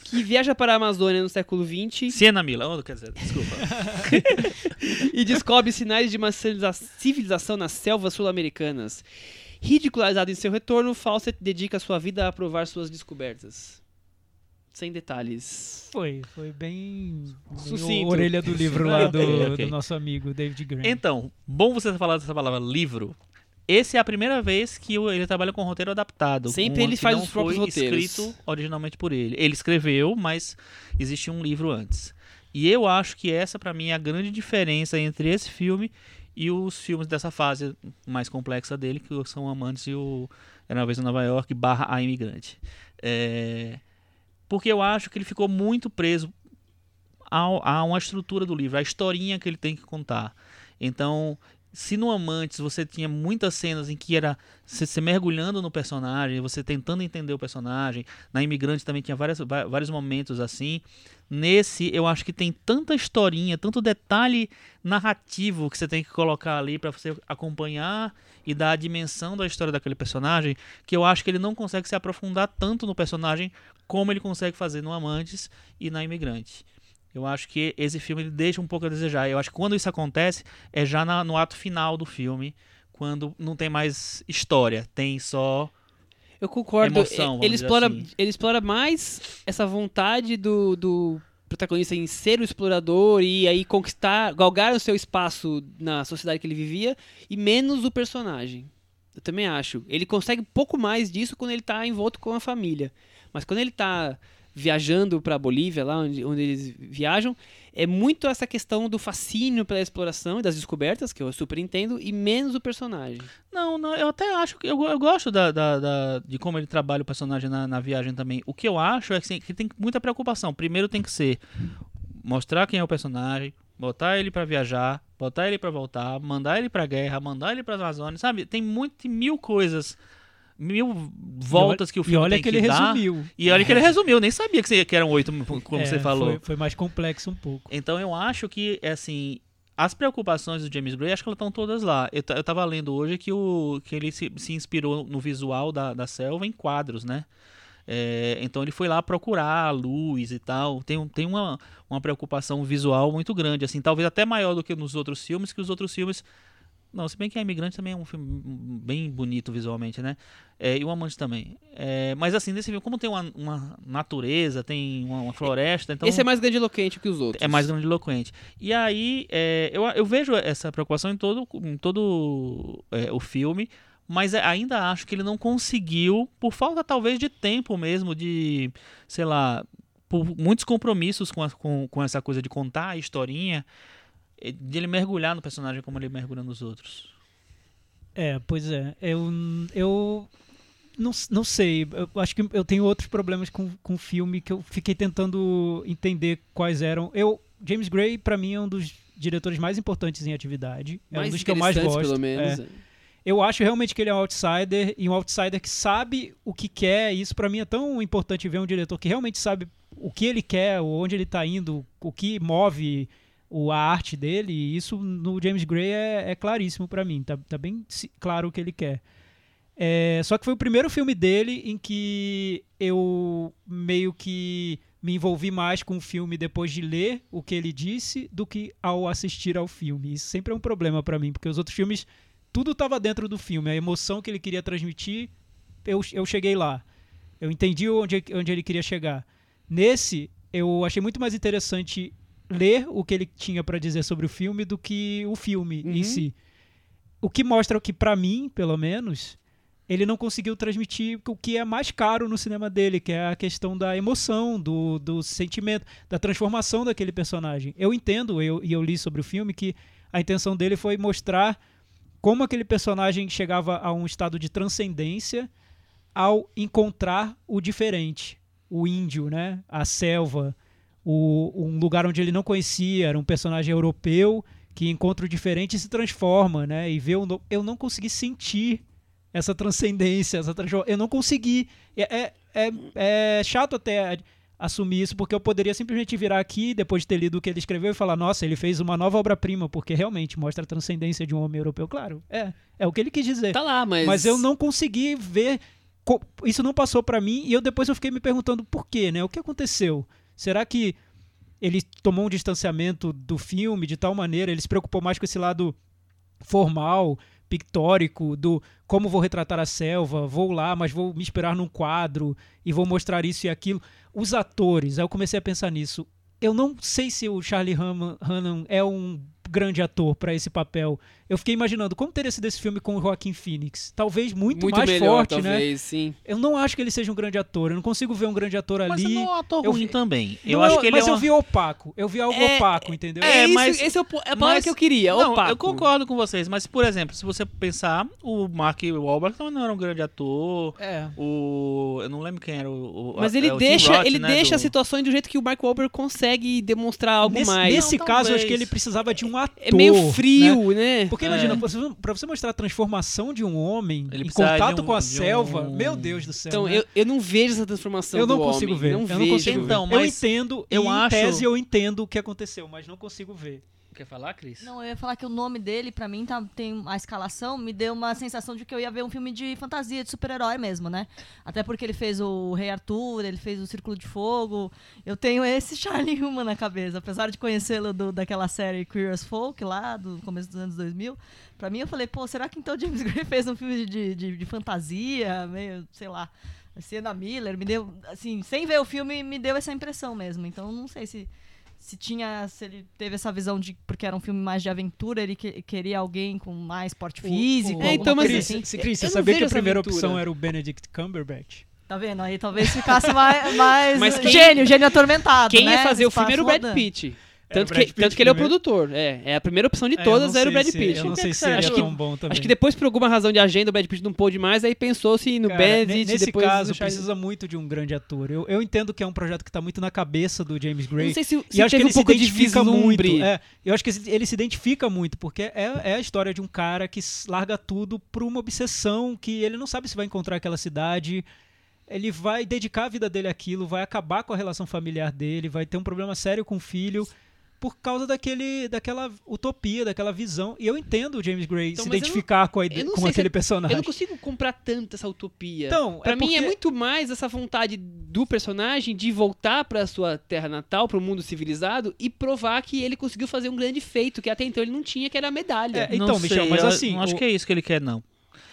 que viaja para a Amazônia no século XX Siena Mila. Oh, quer dizer, desculpa. e descobre sinais de uma civiliza- civilização nas selvas sul-americanas. Ridicularizado em seu retorno, Fawcett dedica sua vida a provar suas descobertas. Sem detalhes. Foi, foi bem. Sucinto. a orelha do livro lá do, Ok, ok. do nosso amigo David Graham. Então, bom você ter falado dessa palavra livro. Esse é a primeira vez que ele trabalha com roteiro adaptado. Sempre um ele faz não os próprios foi roteiros. escrito originalmente por ele. Ele escreveu, mas existe um livro antes. E eu acho que essa, pra mim, é a grande diferença entre esse filme e os filmes dessa fase mais complexa dele, que são Amantes e o Era uma vez em Nova York barra A Imigrante. É, Porque eu acho que ele ficou muito preso ao- a uma estrutura do livro, a historinha que ele tem que contar. Então, se no Amantes você tinha muitas cenas em que era você, mergulhando no personagem, você tentando entender o personagem, na Imigrante também tinha várias, vários momentos assim. Nesse, eu acho que tem tanta historinha, tanto detalhe narrativo que você tem que colocar ali pra você acompanhar e dar a dimensão da história daquele personagem, que eu acho que ele não consegue se aprofundar tanto no personagem como ele consegue fazer no Amantes e na Imigrante. Eu acho que esse filme ele deixa um pouco a desejar. Eu acho que quando isso acontece é já na- no ato final do filme, quando não tem mais história, tem só Eu concordo. Emoção, ele, explora, assim. ele explora mais essa vontade do, do protagonista em ser o explorador e aí conquistar, galgar o seu espaço na sociedade que ele vivia e menos o personagem. Eu também acho. Ele consegue um pouco mais disso quando ele tá envolto com a família. Mas quando ele tá viajando pra Bolívia, lá onde, onde eles viajam, é muito essa questão do fascínio pela exploração e das descobertas, que eu super entendo, e menos o personagem. Não, não, eu até acho que eu, eu gosto da, da- da- de como ele trabalha o personagem na, na viagem também. O que eu acho é que, assim, que tem muita preocupação. Primeiro tem que ser mostrar quem é o personagem, botar ele pra viajar, botar ele pra voltar, mandar ele pra guerra, mandar ele pra Amazônia, sabe? Tem muito, mil coisas, mil voltas que o E filme olha tem que que, ele dar. resumiu. E olha que ele resumiu, eu nem sabia que, que eram oito, como É, você falou. Foi, foi mais complexo um pouco. Então eu acho que, é assim, as preocupações do James Gray, acho que elas estão todas lá. Eu, eu tava lendo hoje que, o, que ele se, se inspirou no visual da, da selva em quadros, né? É, então ele foi lá procurar a luz e tal. Tem, tem uma, uma preocupação visual muito grande, assim, talvez até maior do que nos outros filmes, que os outros filmes. Não, se bem que a Imigrante também é um filme bem bonito visualmente, né? É, e o Amante também. É, mas assim, nesse filme, como tem uma, uma natureza, tem uma, uma floresta, então. Esse é mais grandiloquente que os outros. É mais grandiloquente. E aí, é, eu, eu vejo essa preocupação em todo, em todo é, o filme, mas é- ainda acho que ele não conseguiu, por falta talvez de tempo mesmo, de, sei lá, por muitos compromissos com, a- com, com essa coisa de contar a historinha, de ele mergulhar no personagem como ele mergulha nos outros. É, pois é. Eu, eu não, não sei. Eu acho que eu tenho outros problemas com, com o filme que eu fiquei tentando entender quais eram. Eu, James Gray, pra mim, é um dos diretores mais importantes em atividade. É um mais dos que eu mais gosto. pelo menos. É. Eu acho realmente que ele é um outsider e um outsider que sabe o que quer. E isso pra mim é tão importante ver um diretor que realmente sabe o que ele quer, onde ele tá indo, o que move o, a arte dele. E isso no James Gray é, é claríssimo pra mim. Tá, tá bem claro o que ele quer. É, só que foi o primeiro filme dele em que eu meio que me envolvi mais com o filme depois de ler o que ele disse do que ao assistir ao filme. Isso sempre é um problema pra mim, porque os outros filmes tudo estava dentro do filme, a emoção que ele queria transmitir, eu, eu cheguei lá. Eu entendi onde, onde ele queria chegar. Nesse, eu achei muito mais interessante ler o que ele tinha para dizer sobre o filme do que o filme Uhum. em si. O que mostra que, para mim, pelo menos, ele não conseguiu transmitir o que é mais caro no cinema dele, que é a questão da emoção, do, do sentimento, da transformação daquele personagem. Eu entendo, eu, e eu li sobre o filme, que a intenção dele foi mostrar como aquele personagem chegava a um estado de transcendência ao encontrar o diferente, o índio, né? A selva, o, um lugar onde ele não conhecia, era um personagem europeu que encontra o diferente e se transforma, né? E vê o no... eu não consegui sentir essa transcendência, essa eu não consegui. É, é, é, é chato até assumir isso, porque eu poderia simplesmente virar aqui, depois de ter lido o que ele escreveu, e falar, nossa, ele fez uma nova obra-prima, porque realmente mostra a transcendência de um homem europeu. Claro, é, é o que ele quis dizer. Tá lá, mas. Mas eu não consegui ver. Isso não passou pra mim e eu depois eu fiquei me perguntando por quê, né? O que aconteceu? Será que ele tomou um distanciamento do filme de tal maneira, ele se preocupou mais com esse lado formal, pictórico, do como vou retratar a selva, vou lá, mas vou me inspirar num quadro e vou mostrar isso e aquilo. Os atores, aí eu comecei a pensar nisso. Eu não sei se o Charlie Hunnam é um grande ator para esse papel. Eu fiquei imaginando como teria sido esse filme com o Joaquin Phoenix. Talvez muito, mais melhor, forte, né? talvez, sim. Eu não acho que ele seja um grande ator. Eu não consigo ver um grande ator Mas ali. não é um ator eu ruim vi- também. Eu Não acho é- que ele mas é eu uma- vi opaco. Eu vi algo É- opaco, entendeu? É, É, isso, mas- esse é o, é a palavra mas- que eu queria, Não, opaco. eu concordo com vocês, mas por exemplo, se você pensar, o Mark Wahlberg também não era um grande ator. É. O. Eu não lembro quem era o. o Mas é ele o Tim deixa, Roth, ele né, deixa do- as situações do jeito que o Mark Wahlberg consegue demonstrar algo Nesse, mais. nesse Não, caso, eu acho que ele precisava de um ator. É meio né? frio, né? Porque É. imagina, pra você- pra você mostrar a transformação de um homem Ele em contato um- com a selva, um- meu Deus do céu. Então, né? eu, eu não vejo essa transformação Eu não consigo homem. ver. Não eu vejo. não consigo Então, ver. Eu entendo, eu em acho- tese eu entendo o que aconteceu, mas não consigo ver. Quer falar, Cris? Não, eu ia falar que o nome dele, pra mim, tá, tem a escalação, me deu uma sensação de que eu ia ver um filme de fantasia, de super-herói mesmo, né? Até porque ele fez o Rei Arthur, ele fez o Círculo de Fogo. Eu tenho esse Charlie Human na cabeça, apesar de conhecê-lo daquela série Queer as Folk, lá, do começo dos anos 2000. Pra mim, eu falei, pô, será que então James Gray fez um filme de, de, de fantasia, meio, sei lá, Sienna Miller? Me deu, assim, sem ver o filme, me deu essa impressão mesmo. Então, não sei se se tinha se ele teve essa visão de porque era um filme mais de aventura ele que- queria alguém com mais porte físico O- o- É, então, mas Cris, assim. se- Cris, você sabia que a primeira aventura. opção era o Benedict Cumberbatch? tá vendo aí talvez ficasse mais, mais Mas quem- gênio gênio atormentado Quem né? ia fazer o filme Espaço era o Brad. Pitt. O Tanto, que, tanto que ele é o produtor. É, é a primeira opção de É, eu todas não era o Brad se- Pitt. Eu não sei se ele é tão bom também. Acho que depois, por alguma razão de agenda, o Brad Pitt não pôde mais, aí pensou-se no Cara, nesse depois caso, precisa muito de um grande ator. Eu, eu entendo que é um projeto que está muito na cabeça do James Eu Gray. não sei se, se E acho que teve ele um pouco se de identifica muito. vislumbre. É, eu acho que ele se identifica muito, porque é, é a história de um cara que larga tudo por uma obsessão que ele não sabe se vai encontrar aquela cidade. Ele vai dedicar a vida dele àquilo, vai acabar com a relação familiar dele, vai ter um problema sério com o filho por causa daquele, daquela utopia, daquela visão. E eu entendo o James Gray Então, se eu não- identificar com, a eu com sei se aquele Eu personagem. não consigo comprar tanto essa utopia. Então, Pra é mim é porque- muito mais essa vontade do personagem de voltar pra sua terra natal, pro mundo civilizado e provar que ele conseguiu fazer um grande feito que até então ele não tinha, que era a medalha. É, Então, Não Michel, sei, mas eu assim, Não acho o- que é isso que ele quer, não.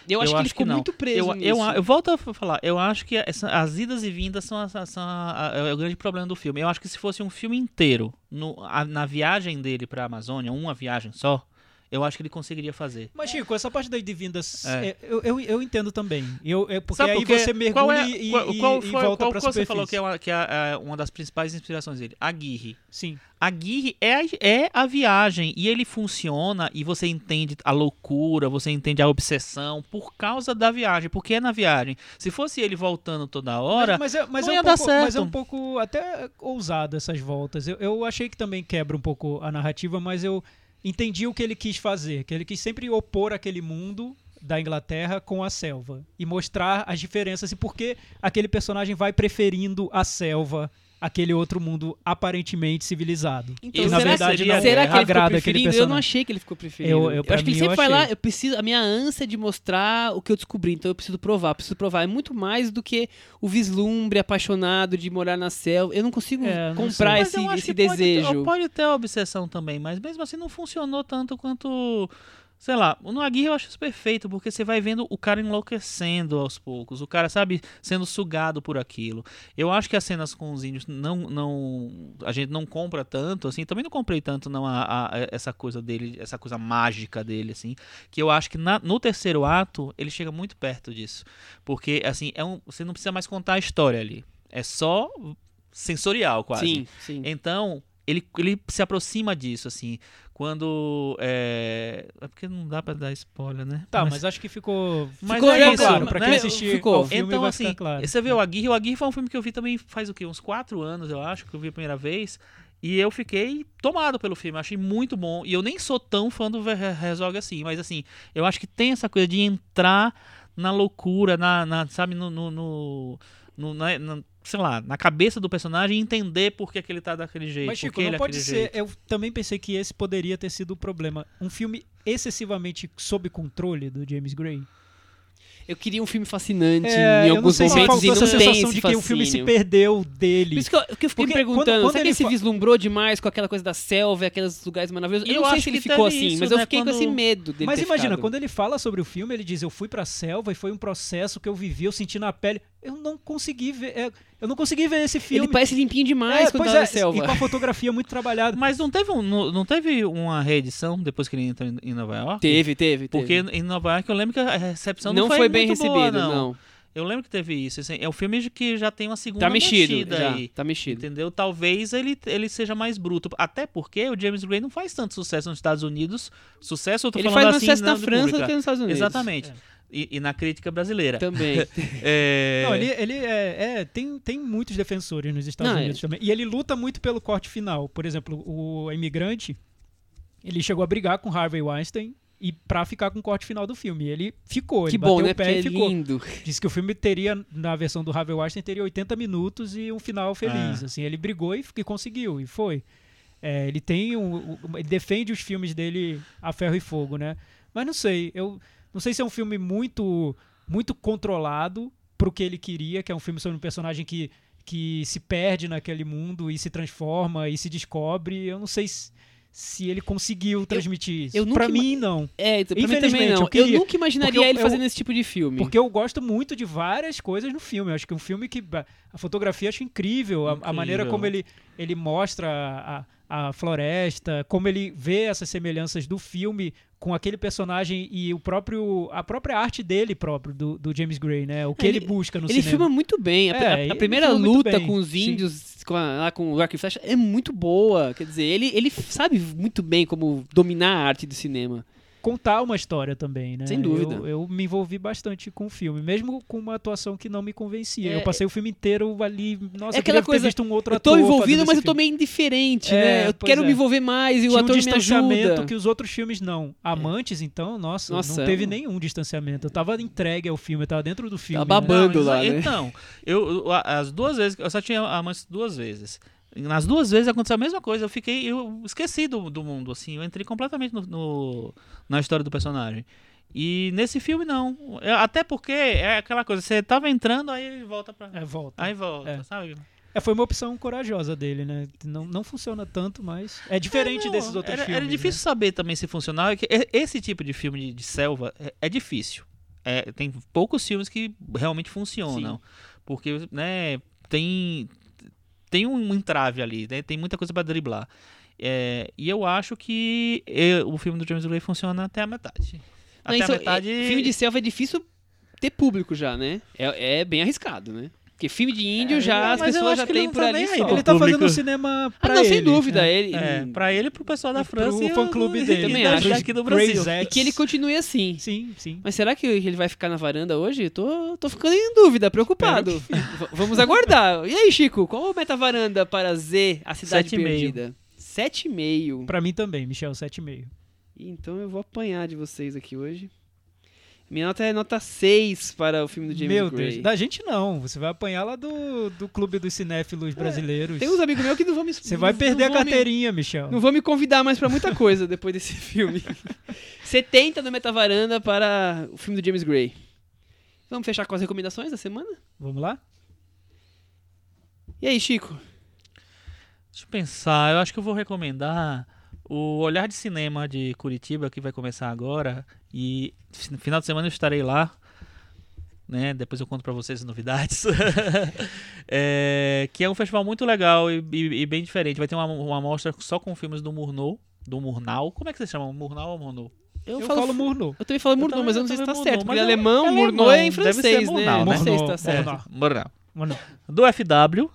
Eu acho que ele ficou não. muito preso eu, nisso. eu, eu volto a falar, eu acho que essa- as idas e vindas são, a- são a- a- é o grande problema do filme. Eu acho que se fosse um filme inteiro, no- a- na viagem dele pra Amazônia, uma viagem só, eu acho que ele conseguiria fazer. Mas, Chico, essa parte das divindas, É. é, eu, eu, eu entendo também. Eu, é porque Sabe aí você mergulha qual é, e, qual, e- qual e foi, volta qual que você falou que é, uma, que é, é uma das principais inspirações dele? A Guirre. Sim. A Guirre é, a- é a viagem e ele funciona e você entende a loucura, você entende a obsessão por causa da viagem, porque é na viagem. Se fosse ele voltando toda hora, mas, mas é, mas não é ia um dar pouco, mas é um certo. pouco até ousado essas voltas. Eu, eu achei que também quebra um pouco a narrativa, mas eu entendi o que ele quis fazer, que ele quis sempre opor aquele mundo da Inglaterra com a selva e mostrar as diferenças e por que aquele personagem vai preferindo a selva aquele outro mundo aparentemente civilizado. Então, e na será, verdade seria- não será que ele ficou preferindo? Eu não achei que ele ficou preferindo. Eu- eu- pra acho que ele sempre eu vai lá, eu preciso, a minha ânsia de mostrar o que eu descobri, então eu preciso provar, preciso provar. É muito mais do que o vislumbre apaixonado de morar na selva. Eu não consigo É, não comprar esse, eu esse que pode desejo. Pode, ter a obsessão também, mas mesmo assim não funcionou tanto quanto. Sei lá, no Aguirre eu acho isso perfeito, porque você vai vendo o cara enlouquecendo aos poucos, o cara, sabe, sendo sugado por aquilo. Eu acho que as cenas com os índios não. não a gente não compra tanto, assim, também não comprei tanto não a, a- essa coisa dele, essa coisa mágica dele, assim, que eu acho que na- no terceiro ato ele chega muito perto disso. Porque, assim, é um, você não precisa mais contar a história ali. É só sensorial, quase. Sim, sim. Então, ele, ele se aproxima disso, assim. Quando. É, é porque não dá pra dar spoiler, né? Tá, mas, acho que ficou, Mas ficou é isso, claro. Pra né? quem assistir Ficou. ao filme Então, vai assim, claro. você vê o Aguirre. O Aguirre foi um filme que eu vi também faz o quê? Uns quatro anos, eu acho, que eu vi a primeira vez. E eu fiquei tomado pelo filme, achei muito bom. E eu nem sou tão fã do Herzog assim, mas assim, eu acho que tem essa coisa de entrar na loucura, na, na- sabe, no, no, no- no- na- na- sei lá, na cabeça do personagem e entender por que, que ele tá daquele jeito. Mas, Chico, não é pode ser. jeito. Eu também pensei que esse poderia ter sido o problema. Um filme excessivamente sob controle do James Gray. Eu queria um filme fascinante É, em eu não alguns sei se momentos faltou e essa não tem sensação esse de que o filme se perdeu Por dele. isso que eu, que eu fiquei Porque me quando- perguntando, quando será que ele se fa- vislumbrou demais com aquela coisa da selva, aqueles lugares maravilhosos? Eu, Eu não sei acho se ele ficou assim, isso, mas eu né, fiquei com quando- esse medo dele Mas ter imagina, ficado. quando ele fala sobre o filme, ele diz: Eu fui pra selva e foi um processo que eu vivi, eu senti na pele. Eu não consegui ver. é, eu não consegui ver esse filme. Ele parece limpinho demais É, quando pois tá é, na selva. E com a fotografia muito trabalhada. Mas não teve, um, não, não teve uma reedição depois que ele entra em- Nova York? Teve, teve, teve. Porque em Nova York eu lembro que a recepção não, não foi, bem muito recebido, boa, não. não. Eu lembro que teve isso. assim, é um filme que já tem uma segunda Tá mexido, mexida já, aí. tá mexido. Entendeu? Talvez ele, ele seja mais bruto. Até porque o James Gray não faz tanto sucesso nos Estados Unidos. Sucesso, eu tô Ele falando faz mais assim, sucesso na não de França do que nos Estados Unidos. Exatamente. E, e na crítica brasileira. Também. É, Não, ele, ele é, é, tem, tem muitos defensores nos Estados Não, Unidos é. também. E ele luta muito pelo corte final. Por exemplo, o Imigrante, ele chegou a brigar com Harvey Weinstein e pra ficar com o corte final do filme. Ele ficou, Que ele bom, bateu né? o pé Porque e é ficou. lindo. Disse que o filme teria, na versão do Harvey Weinstein, teria 80 minutos e um final feliz. Ah. Assim, ele brigou e, e conseguiu, e foi. É, ele tem um, um- ele defende os filmes dele a ferro e fogo, né? Mas não sei, eu não sei se é um filme muito muito controlado pro que ele queria, que é um filme sobre um personagem que que se perde naquele mundo e se transforma e se descobre. Eu não sei se, se ele conseguiu transmitir isso. eu nunca pra mim não. É, pra mim também Infelizmente, não. eu Eu, queria- nunca imaginaria eu- ele eu- fazendo esse tipo de filme. Porque eu gosto muito de várias coisas no filme. Eu acho que é um filme que a- a fotografia eu acho incrível, a- A, Incrível. maneira como ele, ele mostra a, a floresta, como ele vê essas semelhanças do filme com aquele personagem e o próprio a própria arte dele próprio do, do James Gray, né? O que ele, Ele- busca no Ele cinema. filma muito bem. A, É, a- a ele primeira luta com os sim. índios, com a- lá com o e flecha, é muito boa. Quer dizer, ele, ele sabe muito bem como dominar a arte do cinema. Contar uma história também, né? Sem dúvida. Eu, eu me envolvi bastante com o filme, mesmo com uma atuação que não me convencia. É- eu passei o filme inteiro ali, nossa, É aquela queria ter coisa, visto um outro Eu tô ator envolvido, mas eu tô meio indiferente, É, né? Eu quero é. me envolver mais e o Tinha um ator me distanciamento ajuda. que os outros filmes não. Amantes, então, nossa, Nossa, não teve é um- nenhum distanciamento. Eu tava entregue ao filme, eu tava dentro do filme. Tá né? babando. Não, lá, né? Então, eu, as duas vezes, eu só tinha amantes duas vezes. Nas duas vezes aconteceu a mesma coisa. Eu fiquei, eu esqueci do, do mundo, assim. Eu entrei completamente no, no- na história do personagem. E nesse filme não. É, Até porque é aquela coisa, você tava entrando, aí ele volta pra. É, volta. Aí volta, É. sabe? É, foi uma opção corajosa dele, né? Não, não funciona tanto, mas é diferente Não, desses outros era, filmes. Era difícil saber também se funcionava. é Esse tipo de filme de, de selva é, é difícil. É, tem poucos filmes que realmente funcionam. Porque, né, tem, tem um entrave ali, né? Tem muita coisa pra driblar. É, e eu acho que é, o filme do James Gray funciona até a metade. Não, Até isso- a metade. é, filme de selva é difícil ter público já, né? É, é bem arriscado, né? Porque filme de índio É, já as eu pessoas já não por tá ali só. pro Ele tá fazendo público. um cinema Ah, pra não, ele. sem dúvida. né? Ele, É, pra ele e pro pessoal da E França pro e fã-clube e dele. também da- acho. do Grey's Brasil. E que ele continue assim. Sim, sim. Mas será que ele vai ficar na varanda hoje? Tô, tô ficando em dúvida, preocupado. Vamos aguardar. E aí, Chico, qual a meta varanda para Z, a cidade Sete perdida? Sete e meio. Pra mim também, Michel, 7,5. Então eu vou apanhar de vocês aqui hoje. Minha nota é nota 6 para o filme do James Meu Gray. Deus, da gente não. Você vai apanhar lá do, do Clube dos Cinéfilos Brasileiros. É, Tem uns amigos meus que não vão me Você vai perder a vão me- carteirinha, Michel. Não vou me convidar mais pra muita coisa depois desse filme. 70 no Metavaranda para o filme do James Gray. Vamos fechar com as recomendações da semana? Vamos lá? E aí, Chico? Deixa eu pensar, eu acho que eu vou recomendar o Olhar de Cinema de Curitiba, que vai começar agora. E no final de semana eu estarei lá. Né? Depois eu conto pra vocês as novidades. É, que é um festival muito legal e, e- e bem diferente. Vai ter uma, uma mostra só com filmes do Murnau. Do Murnau. Como é que vocês chamam? Murnau ou Murnau? Eu, falo Murnau. Eu também falo Eu Murnau, mas eu eu não sei se tá também certo. Murnau, Porque é- alemão, é Murnau é em alemão, deve ser francês, né? Murnau, Não né? sei se tá Murnau, certo. Murnau. Murnau. Do FW.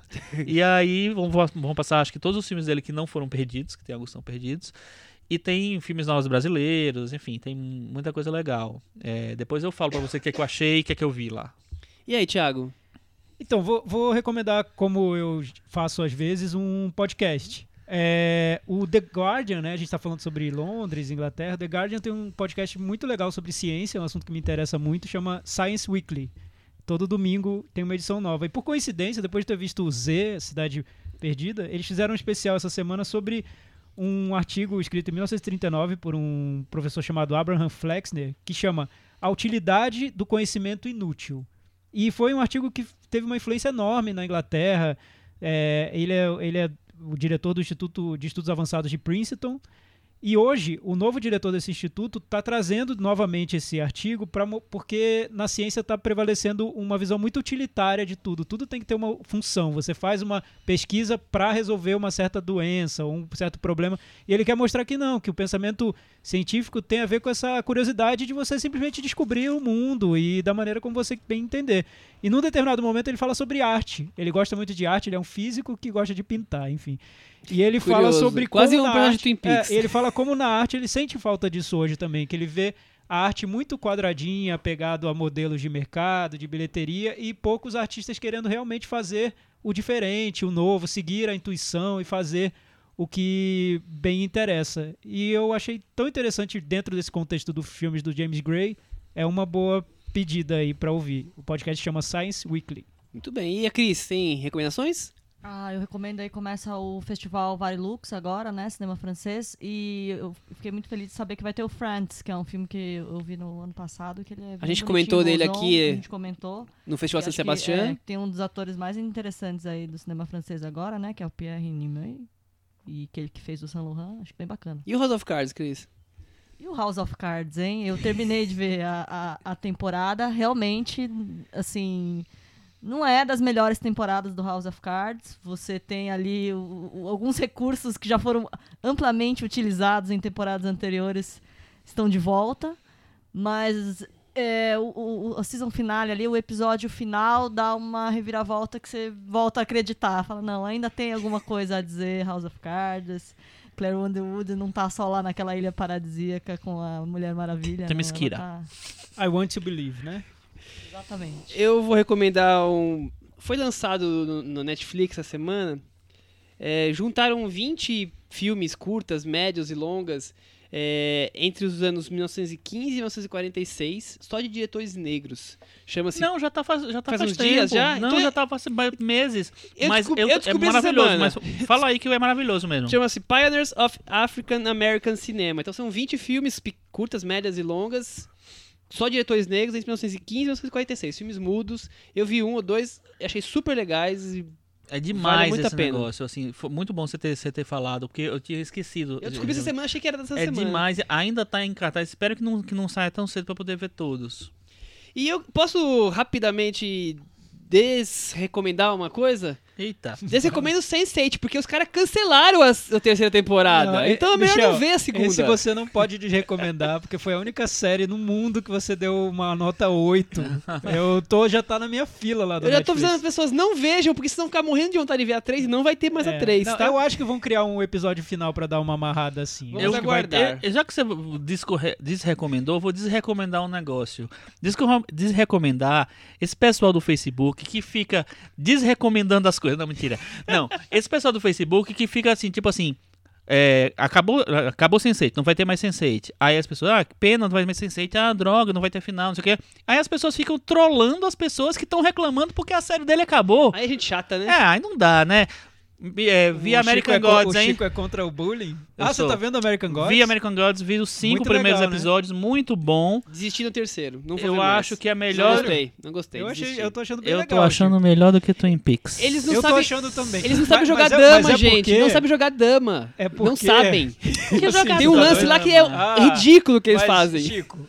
e aí vão, vão passar, acho que todos os filmes dele que não foram perdidos, que tem alguns que são perdidos. E tem filmes novos brasileiros, enfim, tem muita coisa legal. É, depois eu falo pra você o que, é que eu achei e o que, é que eu vi lá. E aí, Thiago? Então, vou, vou recomendar, como eu faço às vezes, um podcast. É, o The Guardian, né? A gente está falando sobre Londres, Inglaterra. The Guardian tem um podcast muito legal sobre ciência, é um assunto que me interessa muito, chama Science Weekly. Todo domingo tem uma edição nova. E por coincidência, depois de ter visto o Z, Cidade Perdida, eles fizeram um especial essa semana sobre um artigo escrito em 1939 por um professor chamado Abraham Flexner, que chama A Utilidade do Conhecimento Inútil. E foi um artigo que teve uma influência enorme na Inglaterra. É, ele, é, ele é o diretor do Instituto de Estudos Avançados de Princeton. E hoje, o novo diretor desse instituto está trazendo novamente esse artigo pra, porque na ciência está prevalecendo uma visão muito utilitária de tudo. Tudo tem que ter uma função. Você faz uma pesquisa para resolver uma certa doença ou um certo problema. E ele quer mostrar que não, que o pensamento científico tem a ver com essa curiosidade de você simplesmente descobrir o mundo e da maneira como você bem entender. E num determinado momento ele fala sobre arte. Ele gosta muito de arte, ele é um físico que gosta de pintar, enfim. E ele fala Curioso. sobre Quase como um na arte. É, ele fala como na arte ele sente falta disso hoje também, que ele vê a arte muito quadradinha, pegado a modelos de mercado, de bilheteria e poucos artistas querendo realmente fazer o diferente, o novo, seguir a intuição e fazer o que bem interessa. E eu achei tão interessante dentro desse contexto dos filmes do James Gray, é uma boa pedida aí pra ouvir. O podcast chama Science Weekly. Muito bem. E a Cris, tem recomendações? Ah, eu recomendo aí, começa o festival Varilux agora, né, cinema francês, e eu fiquei muito feliz de saber que vai ter o Friends, que é um filme que eu vi no ano passado, que ele é A gente comentou dele aqui, A gente comentou. No Festival que, Sebastián. é, tem um dos atores mais interessantes aí do cinema francês agora, né, que é o Pierre Nimey, e que ele que fez o Saint Laurent, acho bem bacana. E o House of Cards, Cris? E o House of Cards, hein? Eu terminei de ver a, a, a temporada. Realmente, assim, não é das melhores temporadas do House of Cards. Você tem ali o- o- alguns recursos que já foram amplamente utilizados em temporadas anteriores estão de volta. Mas é, o, o, o season finale ali, o episódio final, dá uma reviravolta que você volta a acreditar. Fala, não, ainda tem alguma coisa a dizer, House of Cards. Claire Underwood não tá só lá naquela ilha paradisíaca com a Mulher Maravilha. Tem Mesquira. ela tá- I Want to Believe, né? Exatamente. Eu vou recomendar um. Foi lançado no, no Netflix essa semana. É, juntaram 20 filmes curtas, médios e longas é, entre os anos 1915 e 1946, só de diretores negros. Chama-se. Não, já tá faz, já tá Faz faz uns tempo. dias já? Não, Então já é- tá faz meses. Eu mas descobri- eu, eu é descobri essa maravilhoso. semana. Mas fala aí que é maravilhoso mesmo. Chama-se Pioneers of African American Cinema. Então são 20 filmes curtas, médias e longas, só diretores negros entre 1915 e 1946. Filmes mudos. Eu vi um ou dois, achei super legais. e É demais a esse pena. negócio. Assim, foi muito bom você ter, você ter falado, porque eu tinha esquecido. Eu descobri essa semana, achei que era dessa É semana. demais, ainda tá em cartaz. Espero que não, que não saia tão cedo pra poder ver todos. E eu posso rapidamente desrecomendar uma coisa? Eita. Desrecomendo Sense8, porque os caras cancelaram a, a terceira temporada. Não, então é melhor Michel, não ver a segunda. Esse você não pode desrecomendar, porque foi a única série no mundo que você deu uma nota 8. Eu tô, já tá na minha fila lá do Eu já tô avisando as pessoas, não vejam, porque senão ficar morrendo de vontade de ver a 3 e não vai ter mais É, a 3, não, tá? Eu acho que vão criar um episódio final pra dar uma amarrada assim. Vamos Eu aguardar. Eu- já que você discorre- desrecomendou, eu vou desrecomendar um negócio. Desrecomendar esse pessoal do Facebook que fica desrecomendando as coisas. Não, mentira. Não, esse pessoal do Facebook que fica assim, tipo assim. é, acabou acabou Sense8, não vai ter mais Sense8. Aí as pessoas, ah, que pena, não vai ter mais Sense8. Ah, droga, não vai ter final, não sei o quê. Aí as pessoas ficam trollando as pessoas que estão reclamando porque a série dele acabou. Aí a gente chata, né? É, aí não dá, né? É, O vi American Chico é Gods, o hein? Chico é contra o bullying? Eu ah, sou. você tá vendo American Gods? Vi American Gods, vi os cinco Muito primeiros legal, né? episódios, muito bom. Desisti no terceiro. Não vou Eu ver mais. acho que é Não melhor. gostei, não gostei. Eu, achei, eu tô achando bem Eu legal. tô achando melhor do que Twin Peaks. Eles não Eu tô sabem. achando também. Eles não sabem Mas- jogar mas é- dama, mas é gente. porque- Não sabem jogar dama. É Não porque- sabem. Que jogador. Tem um lance lá que é Ah, ridículo que eles Mas, fazem. Chico,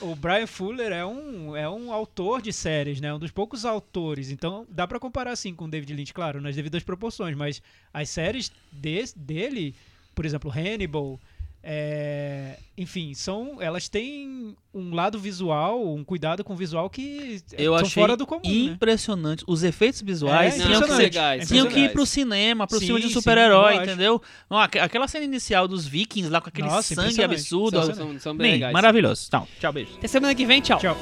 o, o Brian Fuller é um, é um autor de séries, né? Um dos poucos autores. Então dá pra comparar assim com o David Lynch, claro, nas devidas proporções. Mas as séries des- dele, por exemplo, Hannibal, é, enfim, são, elas têm um lado visual, um cuidado com o visual que Eu são achei fora do comum, né? impressionante. Os efeitos visuais É, tinham, que legais. tinham são que ir pro cinema, pro Sim, filme de super-herói, entendeu? Não, aqu- aquela cena inicial dos vikings lá com aquele Nossa, sangue absurdo. São, são, são bem Bem, legais. maravilhoso. Então, tchau, beijo. Até semana que vem, tchau. Tchau.